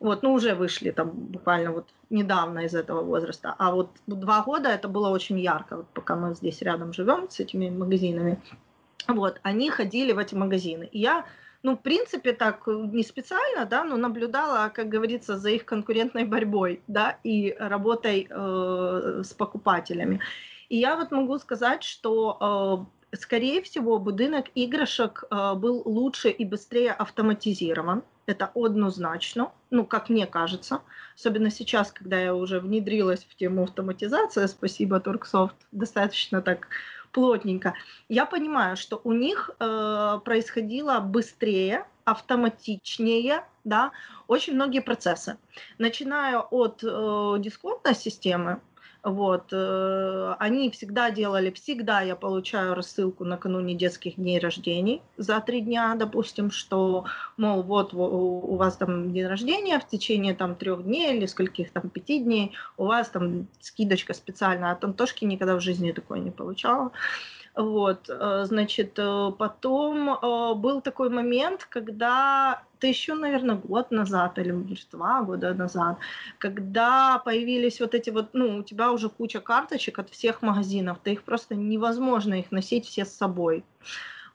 [SPEAKER 2] Вот, ну, уже вышли там буквально вот недавно из этого возраста. А вот два года это было очень ярко, вот пока мы здесь рядом живем с этими магазинами. Вот, они ходили в эти магазины. И я, ну, в принципе, так не специально, да, но наблюдала, как говорится, за их конкурентной борьбой, да, и работой э, с покупателями. И я вот могу сказать, что э, скорее всего, будинок игрушек э, был лучше и быстрее автоматизирован. Это однозначно, ну, как мне кажется. Особенно сейчас, когда я уже внедрилась в тему автоматизации, спасибо Торксофт, достаточно так плотненько. Я понимаю, что у них э, происходило быстрее, автоматичнее, да, очень многие процессы. Начиная от э, дисконтной системы, Вот. Э, они всегда делали, всегда я получаю рассылку накануне детских дней рождений за три дня, допустим, что, мол, вот у вас там день рождения в течение там трех дней или скольких там пяти дней, у вас там скидочка специальная, а Антошки никогда в жизни такое не получала. Вот, э, значит, э, потом э, был такой момент, когда это еще, наверное, год назад или два года назад, когда появились вот эти вот, ну, у тебя уже куча карточек от всех магазинов, ты их просто невозможно их носить все с собой.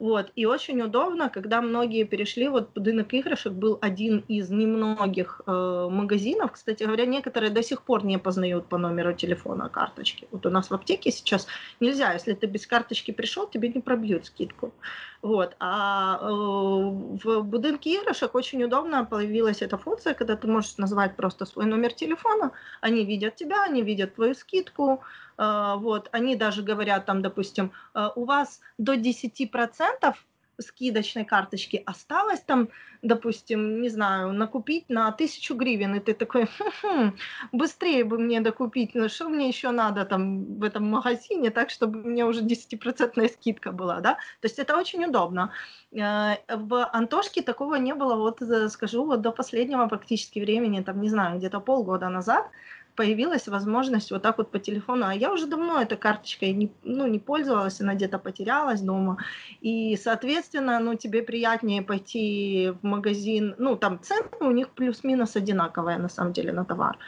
[SPEAKER 2] Вот. И очень удобно, когда многие перешли, вот будинок игрушек был один из немногих э, магазинов, кстати говоря, некоторые до сих пор не познают по номеру телефона карточки. Вот у нас в аптеке сейчас нельзя, если ты без карточки пришел, тебе не пробьют скидку. Вот. А э, в будинке игрушек очень удобно появилась эта функция, когда ты можешь назвать просто свой номер телефона, они видят тебя, они видят твою скидку, вот, они даже говорят там, допустим, э, у вас до 10% скидочной карточки осталось там, допустим, не знаю, накупить на тысячу гривен, и ты такой, хм-хм, быстрее бы мне докупить, ну что мне еще надо там в этом магазине, так, чтобы мне уже 10% скидка была, да, то есть это очень удобно. Э, в Антошке такого не было, вот э, скажу, вот до последнего практически времени, там, не знаю, где-то полгода назад, появилась возможность вот так вот по телефону. А я уже давно этой карточкой не, ну, не пользовалась, она где-то потерялась дома. И, соответственно, ну, тебе приятнее пойти в магазин, ну, там цены у них плюс-минус одинаковые, на самом деле, на товар.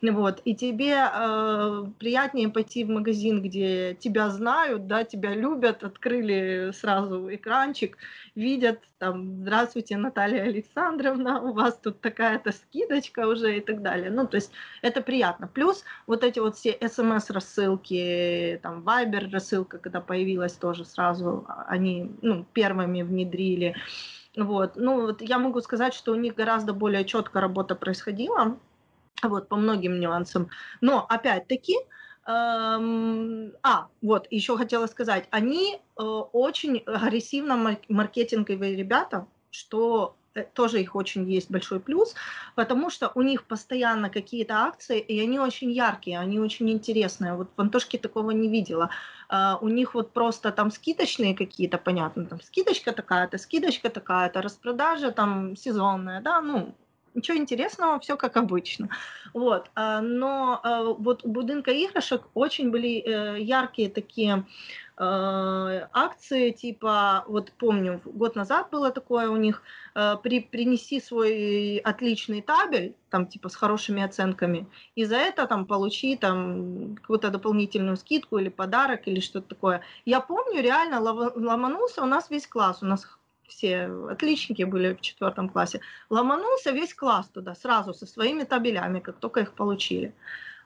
[SPEAKER 2] Вот, и тебе э, приятнее пойти в магазин, где тебя знают, да, тебя любят, открыли сразу экранчик, видят, там, здравствуйте, Наталья Александровна, у вас тут такая-то скидочка уже и так далее. Ну, то есть это приятно. Плюс вот эти вот все смс-рассылки, там, Viber рассылка, когда появилась тоже сразу, они, ну, первыми внедрили. Вот. Ну, вот я могу сказать, что у них гораздо более четко работа происходила, вот, по многим нюансам. Но, опять-таки, эм, а, вот, еще хотела сказать, они э, очень агрессивно маркетинговые ребята, что э, тоже их очень есть большой плюс, потому что у них постоянно какие-то акции, и они очень яркие, они очень интересные. Вот в Антошке такого не видела. Uh, у них вот просто там скидочные какие-то, понятно, там скидочка такая-то, скидочка такая-то, распродажа там сезонная, да, ну, ничего интересного, все как обычно. Вот. А, но а, вот у будинка игрушек очень были э, яркие такие а, акции, типа, вот помню, год назад было такое у них, при, принеси свой отличный табель, там, типа, с хорошими оценками, и за это, там, получи, там, какую-то дополнительную скидку или подарок, или что-то такое. Я помню, реально ломанулся у нас весь класс, у нас все отличники были в четвертом классе, ломанулся весь класс туда сразу со своими табелями, как только их получили.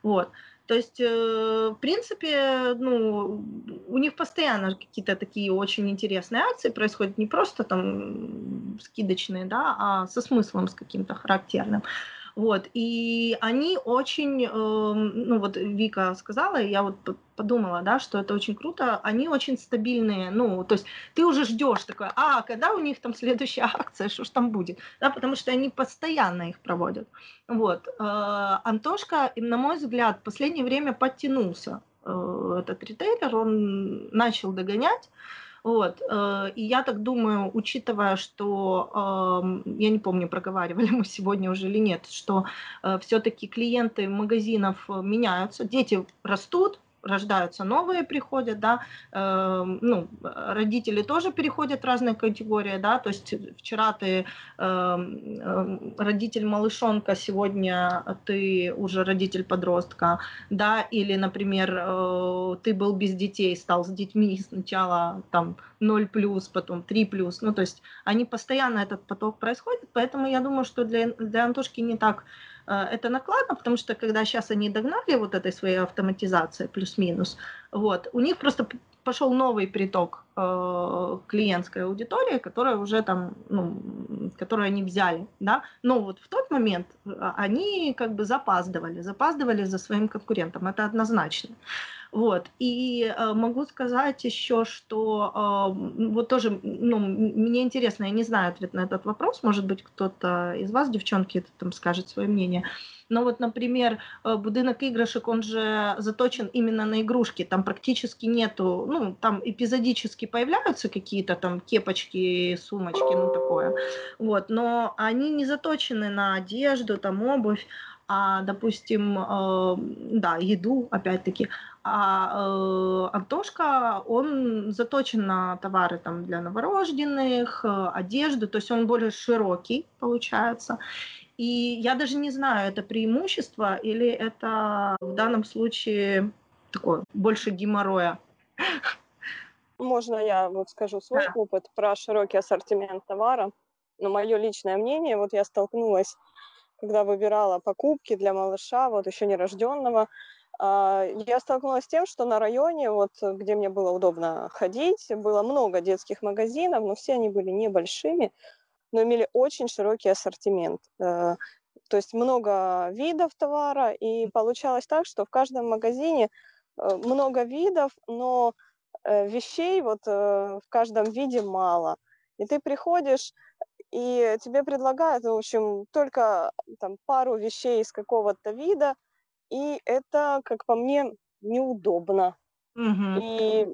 [SPEAKER 2] Вот. То есть, э, в принципе, ну, у них постоянно какие-то такие очень интересные акции происходят, не просто там скидочные, да, а со смыслом с каким-то характерным. Вот, и они очень, эм, ну вот Вика сказала, я вот подумала, да, что это очень круто, они очень стабильные, ну, то есть ты уже ждешь такое, а, когда у них там следующая акция, что ж там будет, да, потому что они постоянно их проводят. Вот, э, Антошка, на мой взгляд, в последнее время подтянулся, э, этот ритейлер, он начал догонять, вот. Э, и я так думаю, учитывая, что, я не помню, проговаривали [LAUGHS] мы сегодня уже или нет, что э, все-таки клиенты магазинов меняются, дети растут, рождаются новые, приходят, да, э, ну, родители тоже переходят разные категории, да, то есть вчера ты э, родитель малышонка, сегодня ты уже родитель подростка, да, или, например, э, ты был без детей, стал с детьми сначала там 0 плюс, потом 3 плюс, ну, то есть они постоянно этот поток происходит, поэтому я думаю, что для, для Антошки не так это накладно, потому что когда сейчас они догнали вот этой своей автоматизации плюс-минус, вот, у них просто пошел новый приток э, клиентской аудитории, которая уже там, ну, которую они взяли, да, но вот в тот момент э, они как бы запаздывали, запаздывали за своим конкурентом, это однозначно. Вот. И э, могу сказать еще, что э, вот тоже, ну, мне интересно, я не знаю ответ на этот вопрос, может быть, кто-то из вас, девчонки, это там скажет свое мнение. Но вот, например, э, будинок игрушек, он же заточен именно на игрушки, там практически нету, ну, там эпизодически появляются какие-то там кепочки, сумочки, ну, такое, вот, но они не заточены на одежду, там, обувь, а, допустим, э, да, еду, опять-таки, а э, Антошка, он заточен на товары там для новорожденных, э, одежду, то есть он более широкий, получается. И я даже не знаю, это преимущество или это в данном случае такое больше геморроя.
[SPEAKER 5] Можно я вот скажу свой да. опыт про широкий ассортимент товара. Но мое личное мнение, вот я столкнулась, когда выбирала покупки для малыша, вот еще нерожденного, а, я столкнулась с тем, что на районе, вот, где мне было удобно ходить, было много детских магазинов, но все они были небольшими, но имели очень широкий ассортимент. Э, то есть много видов товара, и получалось так, что в каждом магазине э, много видов, но э, вещей вот в каждом виде мало. И ты приходишь, и тебе предлагают, в общем, только там пару вещей из какого-то вида, и это, как по мне, неудобно.
[SPEAKER 2] Угу.
[SPEAKER 5] И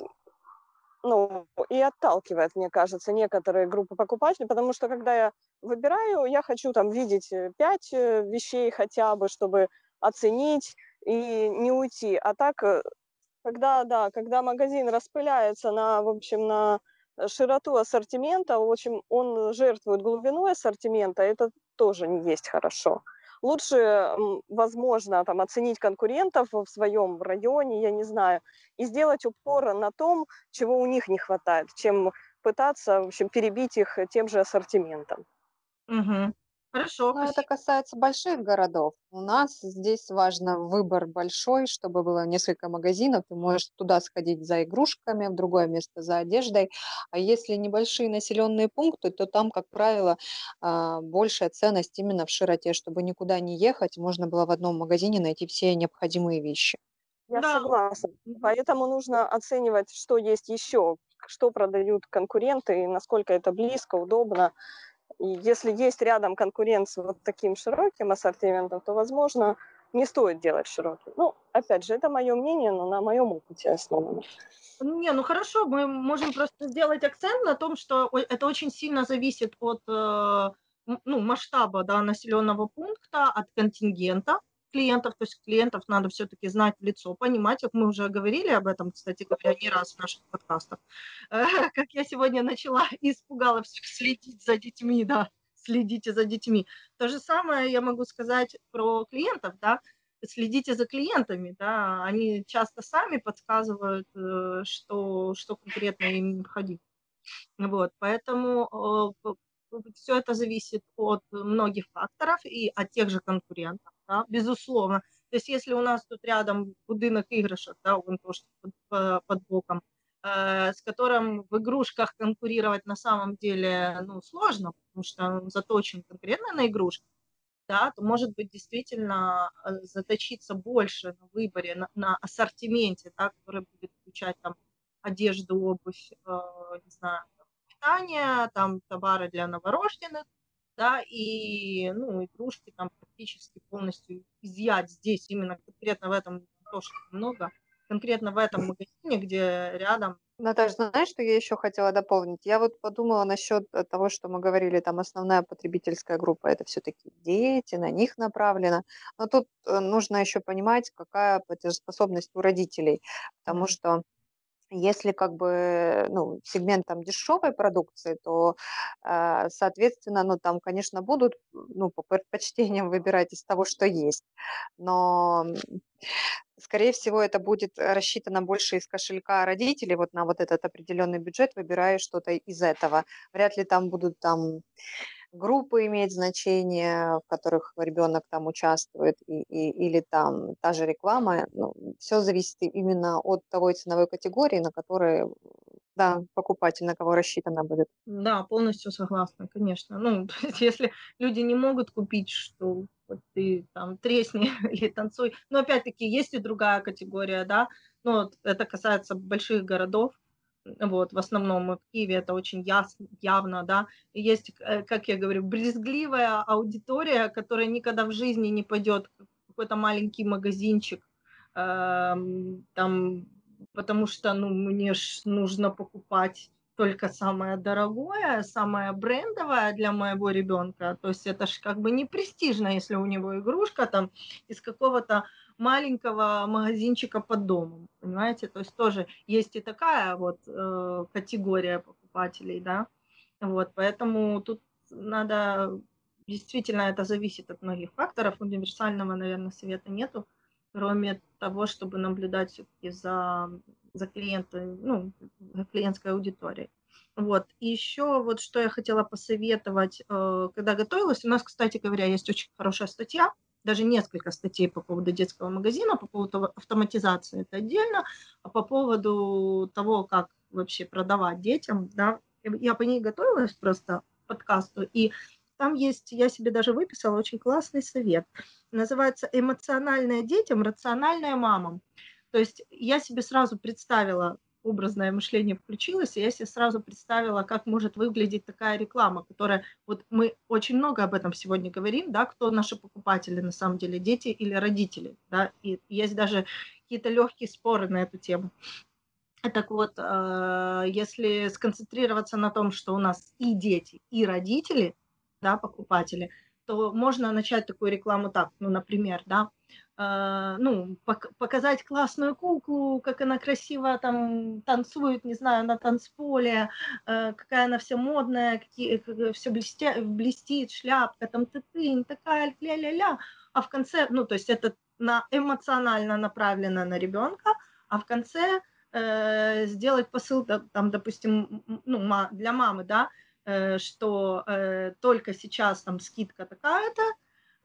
[SPEAKER 5] ну, и отталкивает, мне кажется, некоторые группы покупателей, потому что когда я выбираю, я хочу там видеть э, пять э, вещей хотя бы, чтобы оценить и не уйти. А так, э, когда, да, когда магазин распыляется на, в общем, на широту ассортимента, в общем, он жертвует глубиной ассортимента, это тоже не есть хорошо лучше, возможно, там, оценить конкурентов в своем районе, я не знаю, и сделать упор на том, чего у них не хватает, чем пытаться, в общем, перебить их тем же ассортиментом.
[SPEAKER 2] Угу. Хорошо.
[SPEAKER 3] Но это касается больших городов. У нас здесь важно выбор большой, чтобы было несколько магазинов. Ты можешь туда сходить за игрушками, в другое место за одеждой. А если небольшие населенные пункты, то там, как правило, а, большая ценность именно в широте, чтобы никуда не ехать, можно было в одном магазине найти все необходимые вещи.
[SPEAKER 5] Я да. согласна. Поэтому нужно оценивать, что есть еще, что продают конкуренты насколько это близко, удобно. И если есть рядом конкурент с вот таким широким ассортиментом, то, возможно, не стоит делать широкий. Ну, опять же, это мое мнение, но на моем опыте основано.
[SPEAKER 2] Не, ну хорошо, мы можем просто сделать акцент на том, что это очень сильно зависит от э, ну, масштаба да, населенного пункта, от контингента клиентов, то есть клиентов надо все-таки знать в лицо, понимать, как мы уже говорили об этом, кстати говоря, не раз в наших подкастах, [LAUGHS] как я сегодня начала [LAUGHS] и испугала всех следить за детьми, да, следите за детьми. То же самое я могу сказать про клиентов, да, следите за клиентами, да, они часто сами подсказывают, э, что, что конкретно им необходимо. Вот, поэтому э, все это зависит от многих факторов и от тех же конкурентов да, безусловно. То есть если у нас тут рядом будинок игрушек, да, он тоже под, под боком, э, с которым в игрушках конкурировать на самом деле ну, сложно, потому что он заточен конкретно на игрушки, да, то может быть действительно э, заточиться больше на выборе, на, на ассортименте, да, который будет включать там одежду, обувь, э, не знаю, питание, там товары для новорожденных, да, и, ну, игрушки там практически полностью изъять здесь, именно конкретно в этом тоже много, конкретно в этом магазине, где рядом.
[SPEAKER 3] Наташа, знаешь, что я еще хотела дополнить? Я вот подумала насчет э, того, что мы говорили, там основная потребительская группа это все-таки дети, на них направлено. Но тут э, нужно еще понимать, какая платежеспособность у родителей, потому что если как бы ну, сегмент там дешевой продукции, то, э, соответственно, ну там, конечно, будут ну, по предпочтениям выбирать из того, что есть. Но, скорее всего, это будет рассчитано больше из кошелька родителей, вот на вот этот определенный бюджет, выбирая что-то из этого. Вряд ли там будут там группы иметь значение, в которых ребенок там участвует, и, и, или там та же реклама. Ну, все зависит именно от той ценовой категории, на которой да, покупатель, на кого рассчитана будет.
[SPEAKER 2] Да, полностью согласна, конечно. Ну, [LAUGHS] если люди не могут купить, что вот ты там тресни [LAUGHS] или танцуй. Но опять-таки есть и другая категория, да. Ну, вот это касается больших городов, вот, в основном в Киеве это очень ясно, явно, да, и есть, э, как я говорю, брезгливая аудитория, которая никогда в жизни не пойдет в какой-то маленький магазинчик, э, там, потому что, ну, мне ж нужно покупать только самое дорогое, самое брендовое для моего ребенка. То есть это же как бы не престижно, если у него игрушка там из какого-то маленького магазинчика под домом, понимаете? То есть тоже есть и такая вот э, категория покупателей, да. Вот, поэтому тут надо действительно это зависит от многих факторов, универсального, наверное, совета нету, кроме того, чтобы наблюдать все-таки за, за клиентой, ну, за клиентской аудиторией. Вот. И еще вот что я хотела посоветовать, э, когда готовилась, у нас, кстати говоря, есть очень хорошая статья, даже несколько статей по поводу детского магазина, по поводу автоматизации это отдельно, а по поводу того, как вообще продавать детям, да, я по ней готовилась просто подкасту, и там есть, я себе даже выписала очень классный совет. Называется «Эмоциональное детям, рациональное мамам». То есть я себе сразу представила, образное мышление включилось, и я себе сразу представила, как может выглядеть такая реклама, которая, вот мы очень много об этом сегодня говорим, да, кто наши покупатели на самом деле, дети или родители, да, и есть даже какие-то легкие споры на эту тему. Так вот, э, если сконцентрироваться на том, что у нас и дети, и родители, да, покупатели, то можно начать такую рекламу так, ну, например, да, ну, пок- показать классную куклу, как она красиво там танцует, не знаю, на танцполе, э, какая она вся модная, какие, все блестя, блестит, шляпка, там ты ты такая, ля-ля-ля, а в конце, ну, то есть это на, эмоционально направлено на ребенка, а в конце э, сделать посыл, там, допустим, ну, для мамы, да, э, что э, только сейчас там скидка такая-то,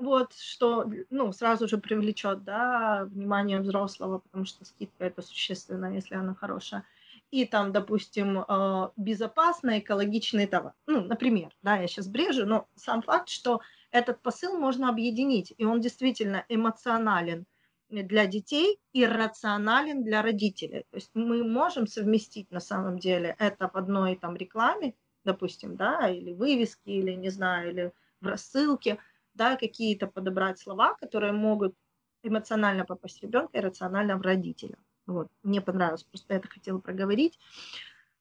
[SPEAKER 2] вот, что, ну, сразу же привлечет, да, внимание взрослого, потому что скидка это существенно, если она хорошая. И там, допустим, э, безопасный экологичный товар. Ну, например, да, я сейчас брежу, но сам факт, что этот посыл можно объединить, и он действительно эмоционален для детей и рационален для родителей. То есть мы можем совместить на самом деле это в одной там рекламе, допустим, да, или вывески, или, не знаю, или в рассылке – да, какие-то подобрать слова, которые могут эмоционально попасть в ребенка и рационально в родителя. Вот. Мне понравилось, просто это хотела проговорить.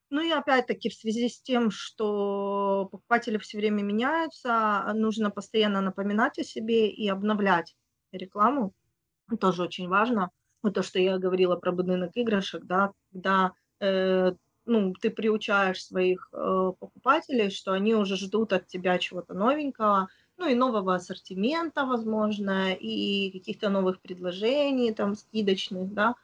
[SPEAKER 2] Ну и опять-таки в связи с тем, что покупатели все время меняются, нужно постоянно напоминать о себе и обновлять рекламу. Тоже очень важно. Вот то, что я говорила про будинок игрушек, да, когда э, ну, ты приучаешь своих э, покупателей, что они уже ждут от тебя чего-то новенького, ну и нового ассортимента, возможно, и каких-то новых предложений, там, скидочных, да,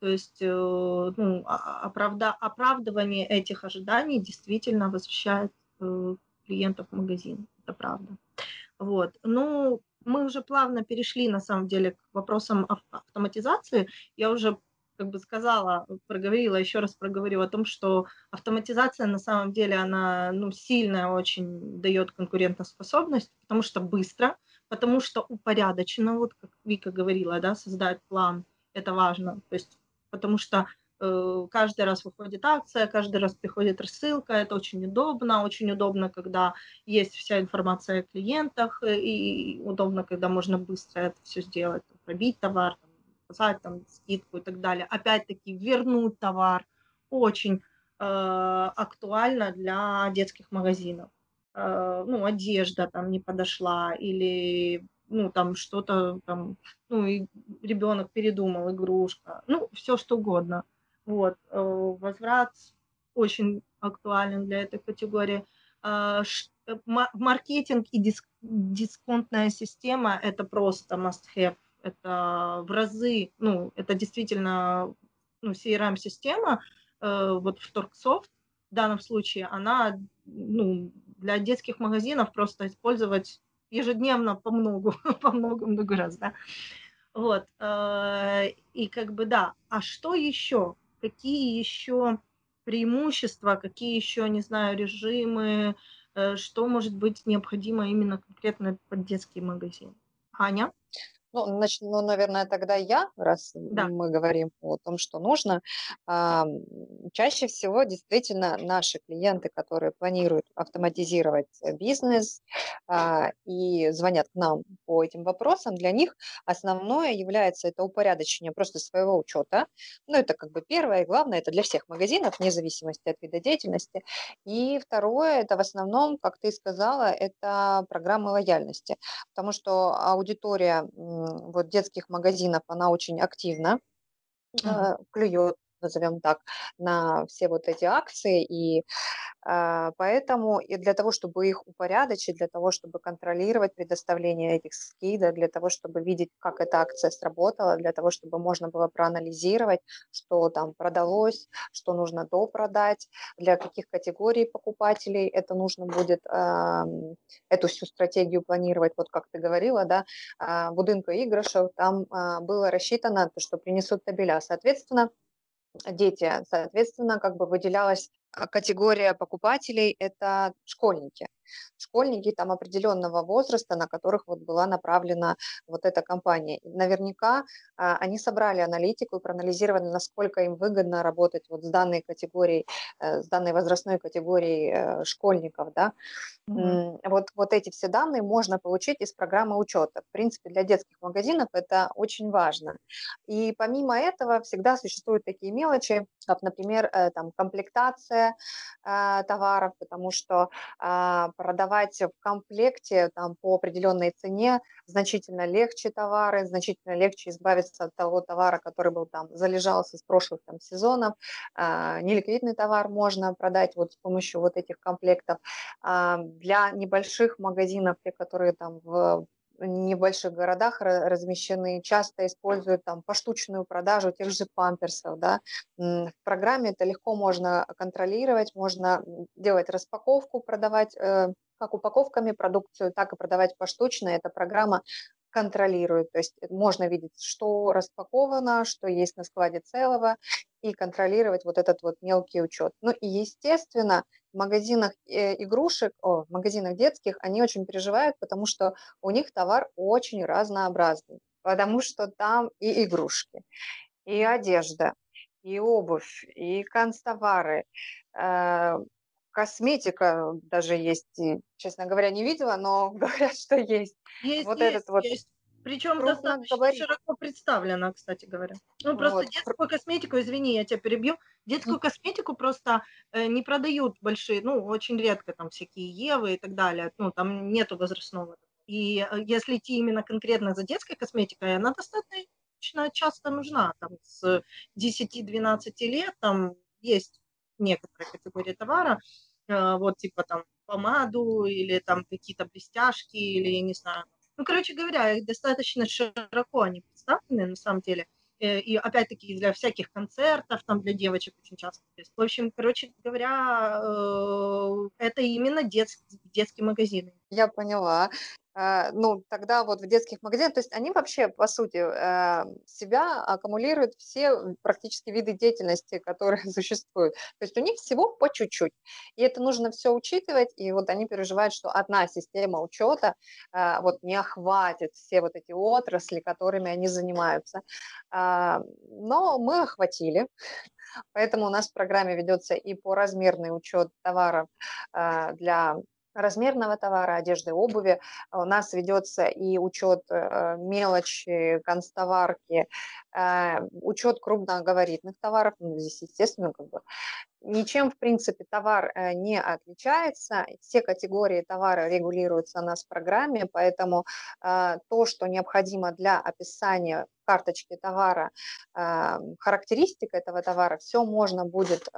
[SPEAKER 2] то есть э, ну, оправда, оправдывание этих ожиданий действительно возвращает э, клиентов в магазин, это правда. Вот. Ну, мы уже плавно перешли, на самом деле, к вопросам автоматизации. Я уже как бы сказала, проговорила, еще раз проговорю о том, что автоматизация на самом деле, она ну, сильная очень дает конкурентоспособность, потому что быстро, потому что упорядочено, вот как Вика говорила, да, создать план, это важно, то есть потому что э, каждый раз выходит акция, каждый раз приходит рассылка, это очень удобно, очень удобно, когда есть вся информация о клиентах, и удобно, когда можно быстро это все сделать, пробить товар, заказать там скидку и так далее. Опять-таки вернуть товар очень э, актуально для детских магазинов. Э, ну, одежда там не подошла или ну, там что-то там, ну, и ребенок передумал, игрушка, ну, все что угодно. Вот, э, возврат очень актуален для этой категории. Э, э маркетинг и диск, дисконтная система – это просто must-have это в разы, ну, это действительно ну, CRM-система, э, вот в Торксофт в данном случае, она ну, для детских магазинов просто использовать ежедневно по многу, [LAUGHS] по много, много раз, да. Вот, э, и как бы, да, а что еще? Какие еще преимущества, какие еще, не знаю, режимы, э, что может быть необходимо именно конкретно под детский магазин? Аня?
[SPEAKER 3] Ну, нач- ну, наверное, тогда я, раз
[SPEAKER 2] Да.
[SPEAKER 3] мы говорим о том, что нужно. А, чаще всего действительно наши клиенты, которые планируют автоматизировать э, бизнес а, и звонят к нам по этим вопросам, для них основное является это упорядочение просто своего учета. Ну, это как бы первое и главное, это для всех магазинов, вне зависимости от вида деятельности. И второе, это в основном, как ты сказала, это программы лояльности, потому что аудитория вот детских магазинов, она очень активна, э, клюет назовем так, на все вот эти акции. И а, поэтому и для того, чтобы их упорядочить, для того, чтобы контролировать предоставление этих скидок, для того, чтобы видеть, как эта акция сработала, для того, чтобы можно было проанализировать, что там продалось, что нужно допродать, для каких категорий покупателей это нужно будет, э, эту всю стратегию планировать, вот как ты говорила, да, э, будинка игрышек, там э, было рассчитано, что принесут табеля. Соответственно, дети. Соответственно, как бы выделялась а, категория покупателей – это школьники школьники там определенного возраста, на которых вот была направлена вот эта компания. Наверняка а, они собрали аналитику и проанализировали, насколько им выгодно работать вот с данной категорией, э, с данной возрастной категорией э, школьников, да. Mm-hmm. Вот, вот эти все данные можно получить из программы учета. В принципе, для детских магазинов это очень важно. И помимо этого всегда существуют такие мелочи, как, например, э, там, комплектация товаров, потому что а, продавать в комплекте там, по определенной цене значительно легче товары, значительно легче избавиться от того товара, который был там залежался с прошлых там, сезонов. А, неликвидный товар можно продать вот с помощью вот этих комплектов. А, для небольших магазинов, те, которые там в небольших городах размещены, часто используют там поштучную продажу тех же памперсов, да. В программе это легко можно контролировать, можно делать распаковку, продавать э, как упаковками продукцию, так и продавать поштучно. Эта программа контролирует, то есть можно видеть, что распаковано, что есть на складе целого, и контролировать вот этот вот мелкий учет. Ну и, естественно, в магазинах э, игрушек, о, в магазинах детских, они очень переживают, потому что у них товар очень разнообразный, потому что там и игрушки, и одежда, и обувь, и канцтовары, э, косметика даже есть, и, честно говоря, не видела, но [LAUGHS] говорят, что есть.
[SPEAKER 2] Есть, вот есть, этот вот есть. Причем достаточно говорить. широко представлена, кстати говоря. Ну, просто вот. детскую косметику, извини, я тебя перебью, детскую косметику просто э, не продают большие, ну, очень редко там всякие Евы и так далее, ну, там нету возрастного. И э, если идти именно конкретно за детской косметикой, она достаточно часто нужна, там, с 10-12 лет, там, есть некоторые категории товара, э, вот, типа, там, помаду или там какие-то блестяшки или, я не знаю, ну, короче говоря, их достаточно широко они представлены на самом деле. Э, и опять-таки для всяких концертов, там для девочек очень часто. В общем, короче говоря, э, это именно детский, детские магазины.
[SPEAKER 3] Я поняла. А, ну, тогда вот в детских магазинах, то есть они вообще, по сути, э, себя аккумулируют все практически виды деятельности, [LAUGHS] которые существуют. То есть у них всего по чуть-чуть. И это нужно все учитывать, и вот они переживают, что одна система учета э, вот не охватит все вот эти отрасли, которыми они занимаются. Но мы охватили, [LAUGHS] Поэтому у нас в программе ведется и по размерный учет товаров э, для размерного товара, одежды, обуви. У нас ведется и учет э, мелочи, констоварки, э, учет крупногабаритных товаров. Ну, здесь, естественно, как бы ничем, в принципе, товар э, не отличается. Все категории товара регулируются у нас в программе, поэтому то, что необходимо для описания карточки товара, характеристик этого товара, все можно будет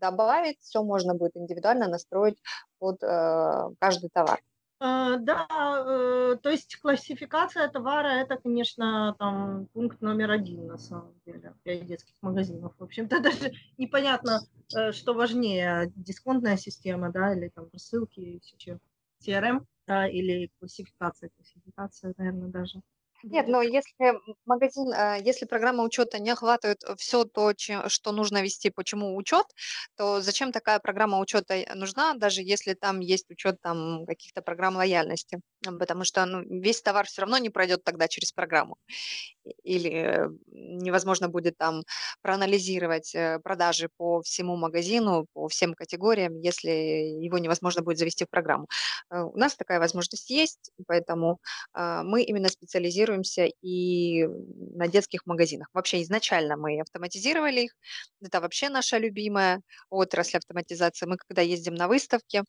[SPEAKER 3] добавить, все можно будет индивидуально настроить под э, каждый товар.
[SPEAKER 2] А, да, э, то есть классификация товара это, конечно, там пункт номер один на самом деле для детских магазинов. В общем-то, [LAUGHS] даже непонятно, э, что важнее, дисконтная система, да, или там рассылки, CRM, да, или классификация, классификация, наверное, даже.
[SPEAKER 3] Нет, но если магазин, э, если программа учета не охватывает все то, что нужно вести, почему учет, то зачем такая программа учета нужна, даже если там есть учет там каких-то программ лояльности? Потому что ну, весь товар все равно не пройдет тогда через программу. Или невозможно будет там проанализировать э, продажи по всему магазину, по всем категориям, если его невозможно будет завести в программу. Э, у нас такая возможность есть, поэтому а, мы именно специализируемся и на детских магазинах. Вообще изначально мы автоматизировали их. Это вообще наша любимая отрасль автоматизации. Мы когда ездим на выставки, э,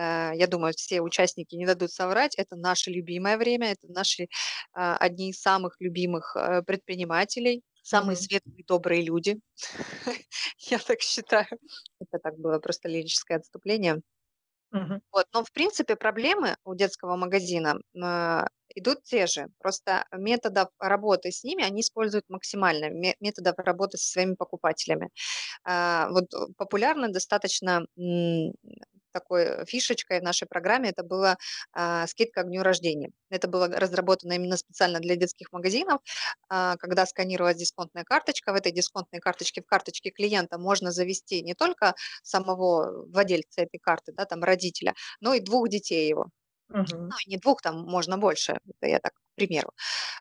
[SPEAKER 3] я думаю, все участники не дадут соврать, это наше любимое время, это наши а, одни из самых любимых э, предпринимателей, самые mm-hmm. светлые, добрые люди. [LAUGHS] Я так считаю. Это так было просто лирическое отступление. Mm-hmm. Вот. Но, в принципе, проблемы у детского магазина э, идут те же. Просто методов работы с ними они используют максимально, методов работы со своими покупателями. Э, вот популярно достаточно такой фишечкой в нашей программе, это была а, скидка к дню рождения. Это было разработано именно специально для детских магазинов, а, когда сканировалась дисконтная карточка, в этой дисконтной карточке, в карточке клиента можно завести не только самого владельца этой карты, да, там родителя, но и двух детей его. Угу. Ну, не двух, там можно больше, это я так к примеру.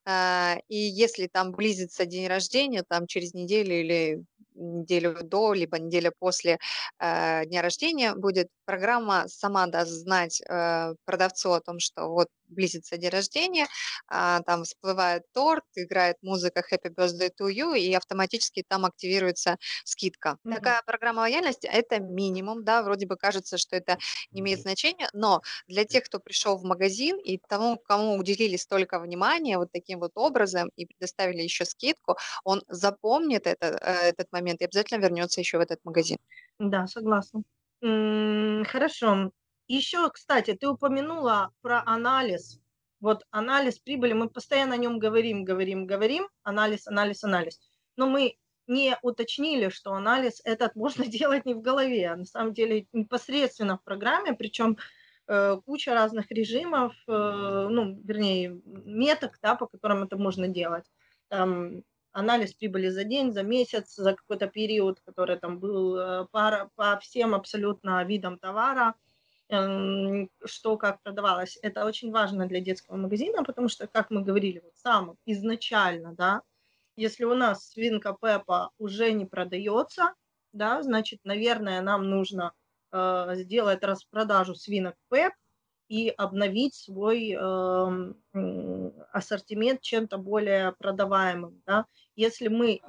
[SPEAKER 3] А, и если там близится день рождения, там через неделю или неделю до, либо неделя после э, дня рождения будет программа сама даст знать э, продавцу о том, что вот близится день рождения, а, там всплывает торт, играет музыка Happy Birthday to You, и автоматически там активируется скидка. Mm-hmm. Такая программа лояльности – это минимум, да, вроде бы кажется, что это не имеет значения, но для тех, кто пришел в магазин и тому, кому уделили столько внимания вот таким вот образом и предоставили еще скидку, он запомнит это, э, этот момент и обязательно вернется еще в этот магазин.
[SPEAKER 2] Да, согласна. Хорошо. Еще, кстати, ты упомянула про анализ. Вот анализ прибыли, мы постоянно о нем говорим, говорим, говорим, анализ, анализ, анализ. Но мы не уточнили, что анализ этот [LAUGHS] можно делать не в голове, а на самом деле непосредственно в программе, причем э, куча разных режимов, э, ну, вернее, меток, да, по которым это можно делать. Там, анализ прибыли за день, за месяц, за какой-то период, который там был э, по, по всем абсолютно видам товара – Эм, что как продавалось. Это очень важно для детского магазина, потому что, как мы говорили, вот сам изначально, да, если у нас свинка Пеппа уже не продается, да, значит, наверное, нам нужно э, сделать распродажу свинок Пеп и обновить свой э, ассортимент чем-то более продаваемым. Да. Если мы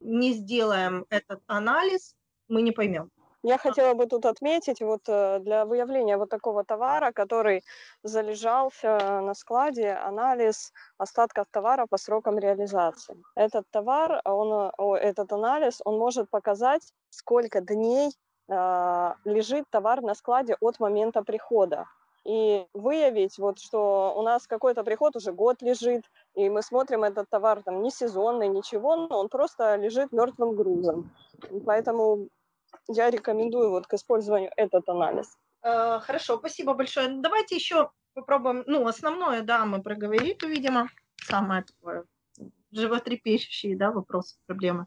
[SPEAKER 2] не сделаем этот анализ, мы не поймем.
[SPEAKER 5] Я хотела бы тут отметить, вот э, для выявления вот такого товара, который залежался на складе, анализ остатков товара по срокам реализации. Этот товар, он, этот анализ, он может показать, сколько дней э, лежит товар на складе от момента прихода. И выявить, вот, что у нас какой-то приход уже год лежит, и мы смотрим этот товар там не сезонный, ничего, но он просто лежит мертвым грузом. Поэтому я рекомендую вот к использованию этот анализ.
[SPEAKER 2] Э, хорошо, спасибо большое. Давайте еще попробуем, ну, основное, да, мы проговорили, видимо, самое такое животрепещущие, да, вопросы, проблемы.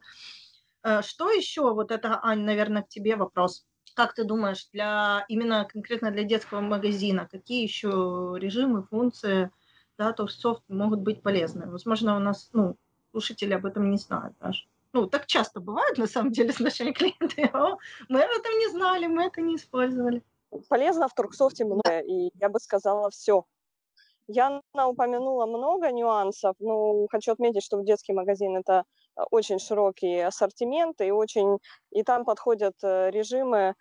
[SPEAKER 2] Э, что еще, вот это, Ань, наверное, к тебе вопрос. Как ты думаешь, для именно конкретно для детского магазина, какие еще режимы, функции, да, то софт могут быть полезны? Возможно, у нас, ну, слушатели об этом не знают даже ну, так часто бывает, на самом деле, [LAUGHS] с нашими клиентами. О, мы об этом не знали, мы это не использовали.
[SPEAKER 5] Полезно в Турксофте много, и я бы сказала все. Я упомянула много нюансов, но хочу отметить, что в детский магазин это э, очень широкий ассортимент, и, очень, и там подходят э, режимы,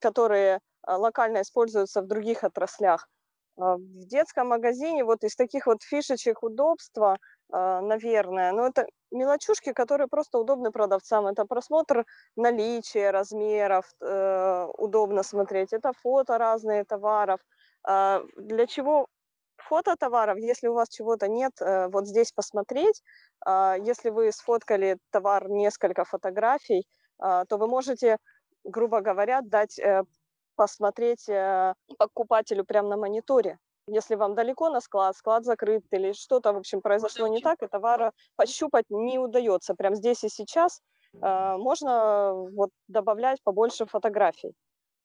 [SPEAKER 5] которые э, локально используются в других отраслях. В детском магазине вот из таких вот фишечек удобства – а, наверное. Но это мелочушки, которые просто удобны продавцам. Это просмотр наличия, размеров, удобно смотреть. Это фото разные товаров. Э, для чего фото товаров, если у вас чего-то нет, э, вот здесь посмотреть. Э, если вы сфоткали товар несколько фотографий, э, то вы можете, грубо говоря, дать э, посмотреть э, покупателю прямо на мониторе если вам далеко на склад, склад закрыт или что-то, в общем, произошло не так, и товара пощупать не удается. Прям здесь и сейчас можно вот добавлять побольше фотографий.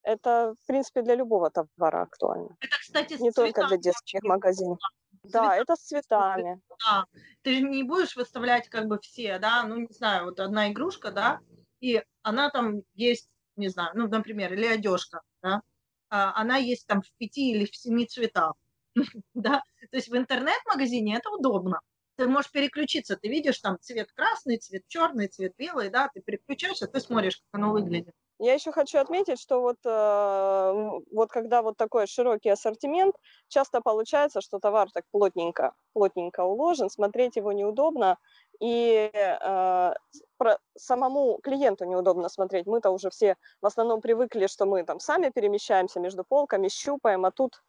[SPEAKER 5] Это, в принципе, для любого товара актуально.
[SPEAKER 2] Это, кстати,
[SPEAKER 5] Не только для детских магазинов. Да, это с цветами.
[SPEAKER 2] Да. Ты же не будешь выставлять как бы все, да, ну, не знаю, вот одна игрушка, да, и она там есть, не знаю, ну, например, или одежка, да, а она есть там в пяти или в семи цветах, [LAUGHS] да, то есть в интернет-магазине это удобно. Ты можешь переключиться, ты видишь там цвет красный, цвет черный, цвет белый, да, ты переключаешься, ты смотришь, как оно выглядит.
[SPEAKER 5] Я еще хочу отметить, что вот, э, вот когда вот такой широкий ассортимент, часто получается, что товар так плотненько, плотненько уложен, смотреть его неудобно, и э, про, самому клиенту неудобно смотреть. Мы-то уже все в основном привыкли, что мы там сами перемещаемся между полками, щупаем, а тут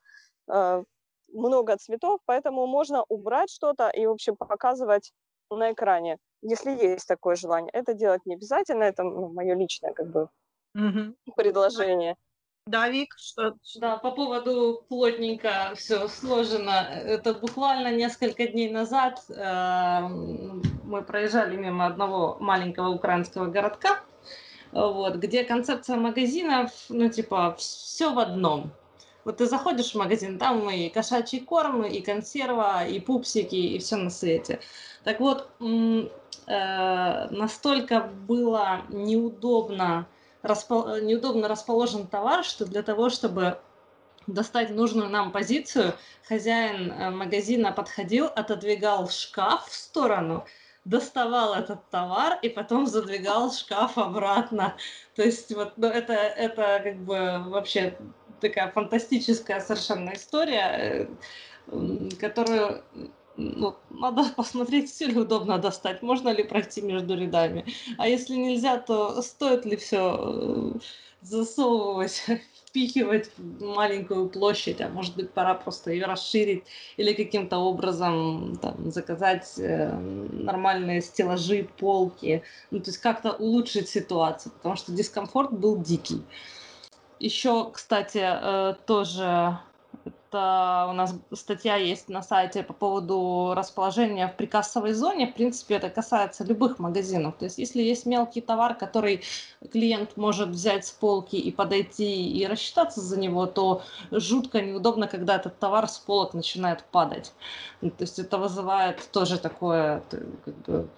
[SPEAKER 5] э, много цветов, поэтому можно убрать что-то и, в общем, показывать на экране, если есть такое желание. Это делать не обязательно, это ну, мое личное как бы Мгм. предложение.
[SPEAKER 2] Да, Вик, что?
[SPEAKER 4] Да, по поводу плотненько все сложено. Это буквально несколько дней назад э, мы проезжали мимо одного маленького украинского городка, вот, где концепция магазинов, ну, типа, все в одном. Вот ты заходишь в магазин, там и кошачий корм, и консерва, и пупсики, и все на свете. Так вот, э, настолько было неудобно распол... неудобно расположен товар, что для того, чтобы достать нужную нам позицию, хозяин э, магазина подходил, отодвигал шкаф в сторону, доставал этот товар и потом задвигал шкаф обратно. То есть вот ну, это, это как бы вообще такая фантастическая совершенно история, э, которую ну, надо [LAUGHS] посмотреть, все ли удобно достать, можно ли пройти между рядами. А если нельзя, то стоит ли все э, засовывать, [LAUGHS] впихивать в маленькую площадь, а может быть пора просто ее расширить или каким-то образом там, заказать э, нормальные стеллажи, полки, ну то есть как-то улучшить ситуацию, потому что дискомфорт был дикий. Еще, кстати, э, тоже это у нас статья есть на сайте по поводу расположения в прикассовой зоне. В принципе, это касается любых магазинов. То есть, если есть мелкий товар, который клиент может взять с полки и подойти и рассчитаться за него, то жутко неудобно, когда этот товар с полок начинает падать. То есть, это вызывает тоже такое как бы,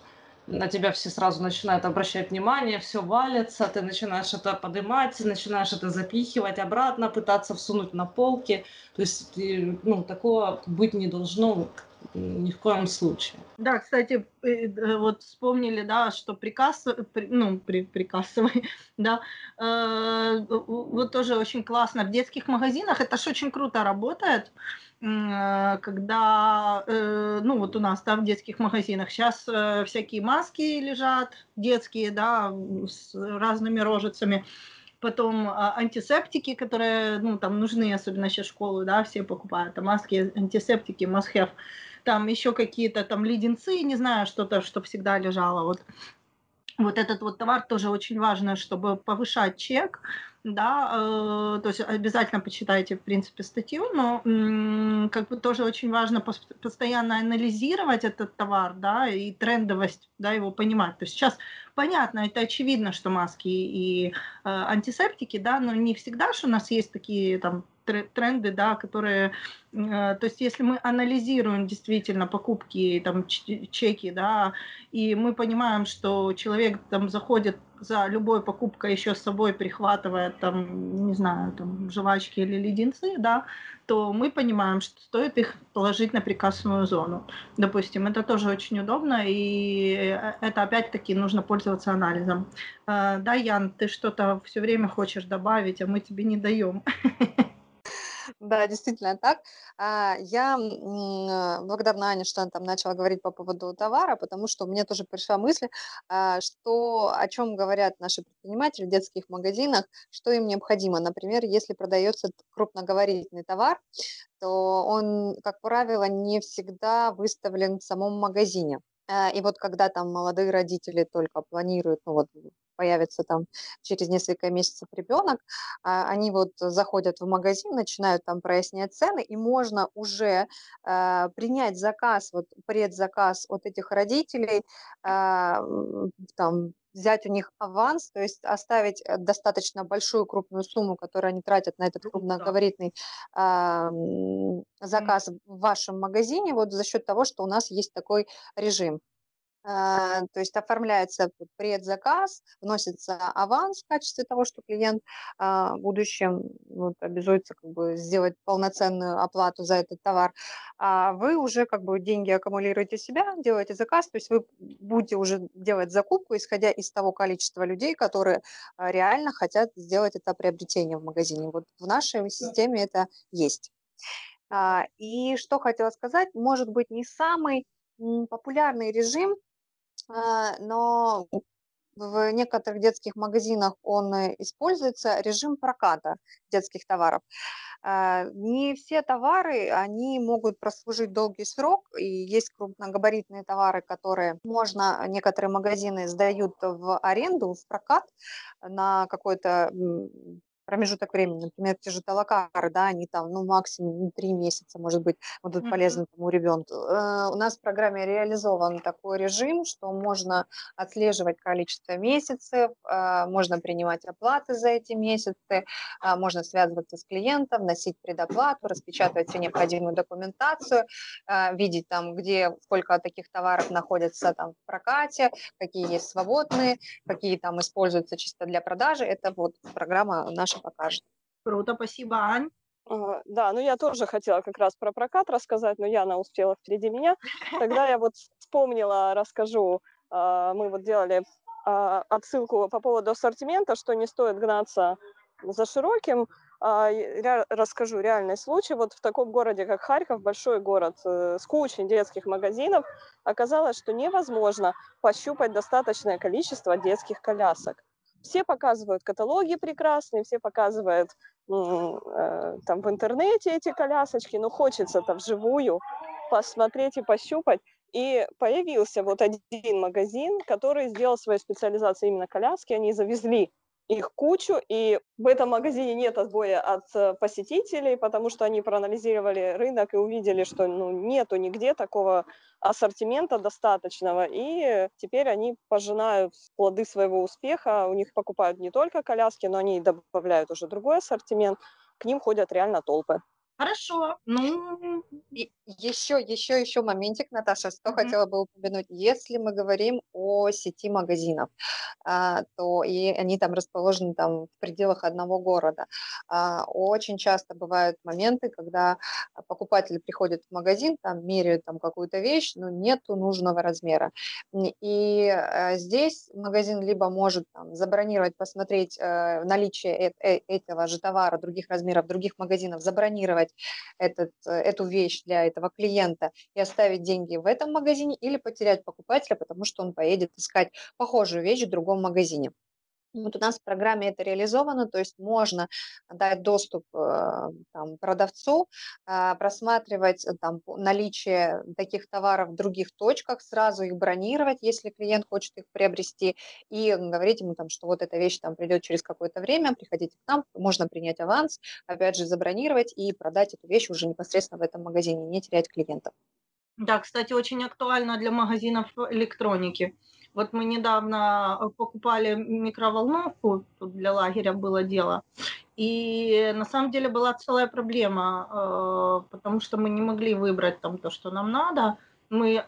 [SPEAKER 4] на тебя все сразу начинают обращать внимание, все валится, ты начинаешь это поднимать, начинаешь это запихивать обратно, пытаться всунуть на полки. То есть ну, такого быть не должно ни в коем случае.
[SPEAKER 2] Да, кстати, э, э, вот вспомнили, да, что приказ, ну, при, прикассовый, [LAUGHS] да, э, вот тоже очень классно. В детских магазинах, это же очень круто работает, Э, когда, э, ну вот у нас, да, в детских магазинах сейчас э, всякие маски лежат детские, да, с разными рожицами, потом а, антисептики, которые, ну, там нужны, особенно сейчас школы, да, все покупают, а маски, антисептики, must have, там еще какие-то там леденцы, не знаю, что-то, что всегда лежало, вот. Вот этот вот товар тоже очень важно, чтобы повышать чек, да, э, то есть обязательно почитайте, в принципе, статью, но м, как бы тоже очень важно пос- постоянно анализировать этот товар, да, и трендовость, да, его понимать. То есть сейчас понятно, это очевидно, что маски и э, антисептики, да, но не всегда же у нас есть такие там тренды, да, которые, э, то есть если мы анализируем действительно покупки, там, чеки, да, и мы понимаем, что человек там заходит за любой покупкой еще с собой прихватывает там, не знаю, там, жвачки или леденцы, да, то мы понимаем, что стоит их положить на прикассовую зону. Допустим, это тоже очень удобно, и э, это опять-таки нужно пользоваться анализом. Э, да, Ян, ты что-то все время хочешь добавить, а мы тебе не даем. [LAUGHS]
[SPEAKER 3] Да, действительно так. А, я м, благодарна Ане, что она там начала говорить по поводу товара, потому что мне тоже пришла мысль, а, что о чем говорят наши предприниматели в детских магазинах, что им необходимо. Например, если продается крупноговорительный товар, то он, как правило, не всегда выставлен в самом магазине. А, и вот когда там молодые родители только планируют, ну вот появится там через несколько месяцев ребенок, а, они вот заходят в магазин, начинают там прояснять цены, и можно уже э, принять заказ, вот предзаказ от этих родителей, э, там взять у них аванс, то есть оставить э, достаточно большую крупную сумму, которую они тратят на этот крупногабаритный э, заказ в вашем магазине, вот за счет того, что у нас есть такой режим. А, то есть оформляется предзаказ, вносится аванс в качестве того, что клиент а, в будущем вот, обязуется как бы сделать полноценную оплату за этот товар, а вы уже как бы деньги аккумулируете себя, делаете заказ, то есть вы будете уже делать закупку, исходя из того количества людей, которые а, реально хотят сделать это приобретение в магазине. Вот в нашей системе это есть. И что хотела сказать, может быть не самый популярный режим а, но в некоторых детских магазинах он э, используется режим проката детских товаров. А, не все товары, они могут прослужить долгий срок, и есть крупногабаритные товары, которые можно, некоторые магазины сдают в аренду, в прокат на какой-то промежуток времени, например, те же талакары, да, они там, ну, максимум три месяца, может быть, будут полезны тому ребенку. Э, у нас в программе реализован такой режим, что можно отслеживать количество месяцев, э, можно принимать оплаты за эти месяцы, э, можно связываться с клиентом, носить предоплату, распечатывать всю необходимую документацию, видеть там, где, сколько таких товаров находится там в прокате, какие есть свободные, какие там используются чисто для продажи. Это вот программа наша покажет.
[SPEAKER 2] Круто, спасибо, Ань.
[SPEAKER 5] Да, ну я тоже хотела как раз про прокат рассказать, но Яна успела впереди меня. [LAUGHS] Тогда я вот вспомнила, расскажу, а, мы вот делали а, отсылку по поводу ассортимента, что не стоит гнаться за широким. А, расскажу реальный случай. Вот в таком городе, как Харьков, большой город э, с кучей детских магазинов, оказалось, что невозможно пощупать достаточное количество детских колясок все показывают каталоги прекрасные, все показывают э, там в интернете эти колясочки, но хочется-то вживую посмотреть и пощупать. И появился вот один магазин, который сделал свою специализацию именно коляски. Они завезли их кучу, и в этом магазине нет отбоя от э, посетителей, потому что они проанализировали рынок и увидели, что ну, нету нигде такого ассортимента достаточного, и теперь они пожинают плоды своего успеха, у них покупают не только коляски, но они добавляют уже другой ассортимент, к ним ходят реально толпы.
[SPEAKER 2] Хорошо, ну...
[SPEAKER 3] еще, еще, еще моментик, Наташа, что mm-hmm. хотела бы упомянуть. Если мы говорим о сети магазинов, а, то и они там расположены там в пределах одного города. А, очень часто бывают моменты, когда покупатели приходят в магазин, там меряют там какую-то вещь, но нету нужного размера. И а, здесь магазин либо может там, забронировать, посмотреть а, наличие э- э- этого же товара, других размеров, других магазинов, забронировать этот, э, эту вещь для этого клиента и оставить деньги в этом магазине или потерять покупателя, потому что он поедет искать похожую вещь в другом магазине. Вот у нас в программе это реализовано, то есть можно дать доступ э, там, продавцу, а, просматривать э, там, наличие таких товаров в других точках, сразу их бронировать, если клиент хочет их приобрести, и говорить ему, там, что вот эта вещь там, придет через какое-то время, приходите к нам, можно принять аванс, опять же забронировать и продать эту вещь уже непосредственно в этом магазине, не терять клиентов.
[SPEAKER 2] Да, кстати, очень актуально для магазинов электроники. Вот мы недавно э, покупали микроволновку, тут для лагеря было дело, и на самом деле была целая проблема, э, потому что мы не могли выбрать там то, что нам надо. Мы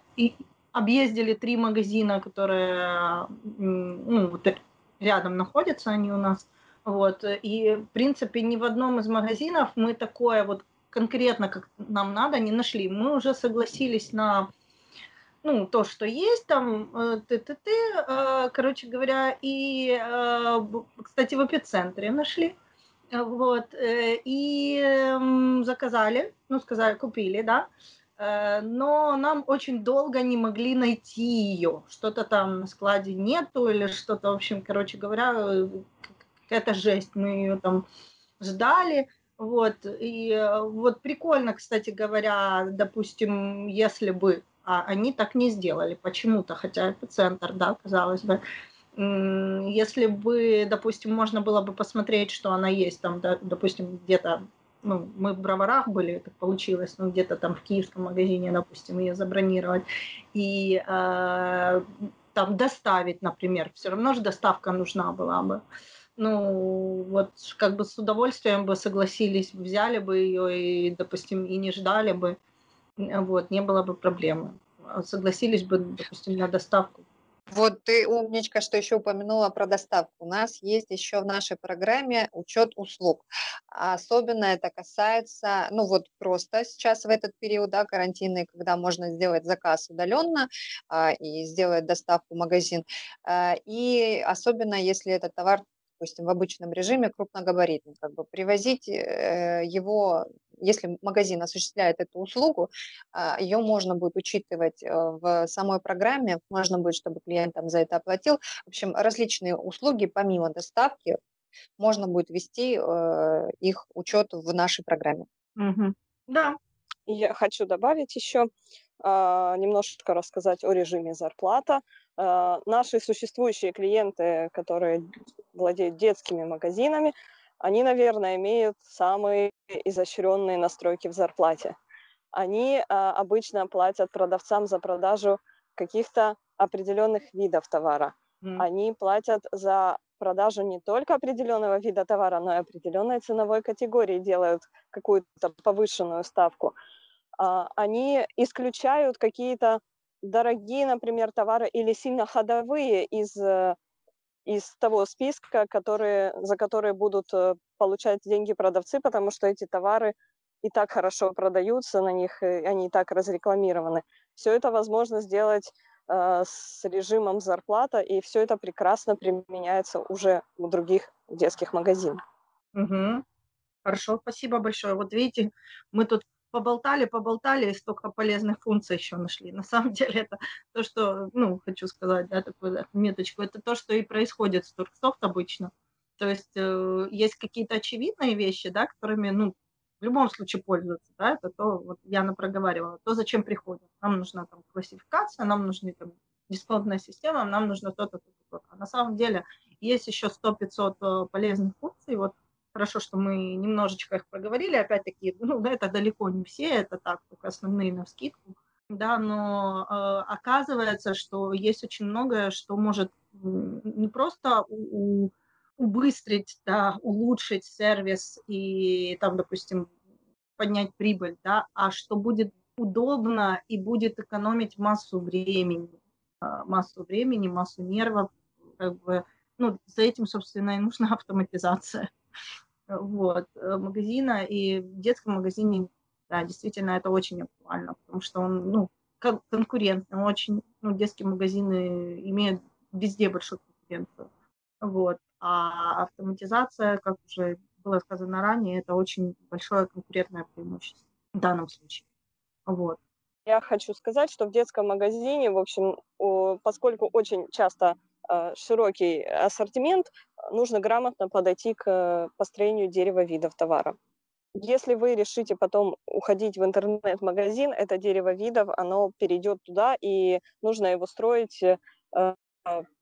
[SPEAKER 2] объездили три магазина, которые ну, вот рядом находятся, они у нас. Вот. И, в принципе, ни в одном из магазинов мы такое вот конкретно, как нам надо, не нашли. Мы уже согласились на ну, то, что есть там, э, ты-ты-ты, э, короче говоря, и, э, кстати, в эпицентре нашли, вот, и эм, заказали, ну, сказали, купили, да, но нам очень долго не могли найти ее, что-то там на складе нету или что-то, в общем, короче говоря, какая-то жесть, мы ее там ждали, вот, и вот прикольно, кстати говоря, допустим, если бы а они так не сделали почему-то, хотя это центр, да, казалось бы. Если бы, допустим, можно было бы посмотреть, что она есть там, да, допустим, где-то, ну, мы в Броварах были, так получилось, ну, где-то там в киевском магазине, допустим, ее забронировать, и э, там доставить, например, все равно же доставка нужна была бы. Ну, вот как бы с удовольствием бы согласились, взяли бы ее и, допустим, и не ждали бы, вот, не было бы проблемы. Согласились бы, допустим, на доставку
[SPEAKER 3] вот ты умничка, что еще упомянула про доставку. У нас есть еще в нашей программе учет услуг. Особенно это касается, ну вот просто сейчас в этот период да, карантинный, когда можно сделать заказ удаленно а, и сделать доставку в магазин. А, и особенно если этот товар допустим, в обычном режиме крупногабаритный, как бы привозить э, его, если магазин осуществляет эту услугу, а, ее можно будет учитывать э, в самой программе, можно будет, чтобы клиент там за это оплатил. В общем, различные услуги помимо доставки можно будет вести э, их учет в нашей программе.
[SPEAKER 5] Угу. Да. Я хочу добавить еще а, немножечко рассказать о режиме зарплата. А, наши существующие клиенты, которые владеют детскими магазинами, они, наверное, имеют самые изощренные настройки в зарплате. Они а, обычно платят продавцам за продажу каких-то определенных видов товара. Mm. Они платят за продажу не только определенного вида товара, но и определенной ценовой категории, делают какую-то повышенную ставку. А, они исключают какие-то дорогие, например, товары или сильно ходовые из, э, из того списка, которые, за которые будут э, получать деньги продавцы, потому что эти товары и так хорошо продаются, на них они и так разрекламированы. Все это возможно сделать э, с режимом зарплата, и все это прекрасно применяется уже в других детских магазинах.
[SPEAKER 2] Угу. Хорошо, спасибо большое. Вот видите, мы тут поболтали, поболтали, и столько полезных функций еще нашли. На самом [LAUGHS] деле это то, что, ну, хочу сказать, да, такую меточку, это то, что и происходит с Турксофт обычно. То есть э, есть какие-то очевидные вещи, да, которыми, ну, в любом случае пользуются, да, это то, вот Яна проговаривала, то, зачем приходят. Нам нужна там классификация, нам нужны там дисплейная система, нам нужно то-то, то-то, то-то. А на самом деле есть еще 100-500 э, полезных функций, вот Хорошо, что мы немножечко их проговорили. Опять-таки, ну, да, это далеко не все, это так, только основные на вскидку. Да, но э, оказывается, что есть очень многое, что может не просто у, у, убыстрить, да, улучшить сервис и там, допустим, поднять прибыль, да, а что будет удобно и будет экономить массу времени, а, массу времени, массу нервов, как бы, ну, за этим, собственно, и нужна автоматизация вот, э, магазина, и в детском магазине, да, действительно, это очень актуально, потому что он, ну, конкурентный, очень, ну, детские магазины имеют везде большую конкуренцию, вот, а автоматизация, как уже было сказано ранее, это очень большое конкурентное преимущество в данном случае, вот.
[SPEAKER 5] Я хочу сказать, что в детском магазине, в общем, поскольку очень часто широкий ассортимент, нужно грамотно подойти к построению дерева видов товара. Если вы решите потом уходить в интернет-магазин, это дерево видов, оно перейдет туда, и нужно его строить э,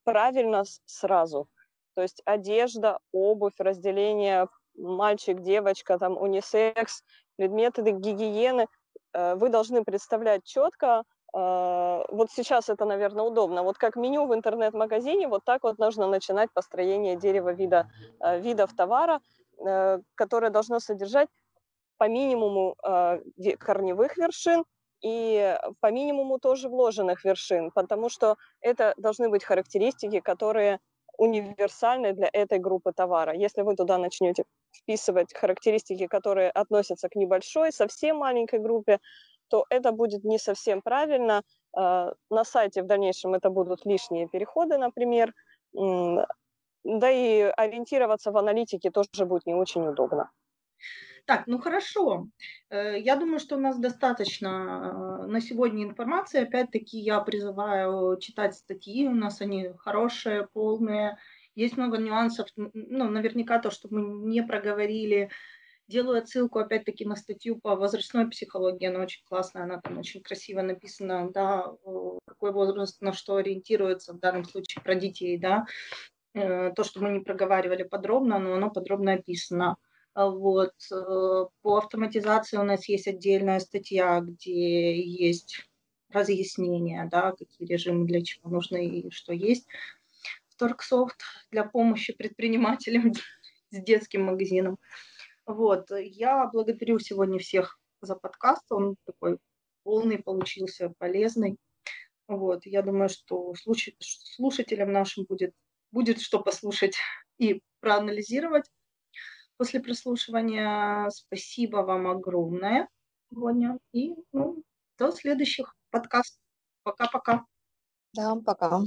[SPEAKER 5] правильно сразу. То есть одежда, обувь, разделение мальчик, девочка, там унисекс, предметы гигиены. Э, вы должны представлять четко, вот сейчас это, наверное, удобно. Вот как меню в интернет-магазине, вот так вот нужно начинать построение дерева вида, а, видов товара, э, которое должно содержать по минимуму а, корневых вершин и по минимуму тоже вложенных вершин, потому что это должны быть характеристики, которые универсальны для этой группы товара. Если вы туда начнете вписывать характеристики, которые относятся к небольшой, совсем маленькой группе, то это будет не совсем правильно. А, на сайте в дальнейшем это будут лишние переходы, например. Да и ориентироваться в аналитике тоже будет не очень удобно.
[SPEAKER 2] Так, ну хорошо. Э, я думаю, что у нас достаточно э, на сегодня информации. Опять-таки я призываю читать статьи. У нас они хорошие, полные. Есть много нюансов. Ну, наверняка то, что мы не проговорили, Делаю отсылку опять-таки на статью по возрастной психологии, она очень классная, она там очень красиво написана, да, какой возраст на что ориентируется, в данном случае про детей, да, э, то, что мы не проговаривали подробно, но оно подробно описано. А вот. Э, по автоматизации у нас есть отдельная статья, где есть разъяснения, да, какие режимы для чего нужны и что есть. Торксофт для помощи предпринимателям [LAUGHS] с детским магазином. Вот. Я благодарю сегодня всех за подкаст. Он такой полный получился, полезный. Вот. Я думаю, что слушателям нашим будет, будет что послушать [LAUGHS] и проанализировать после прослушивания. Спасибо вам огромное сегодня. И ну, до следующих подкастов. Пока-пока.
[SPEAKER 3] Да, пока.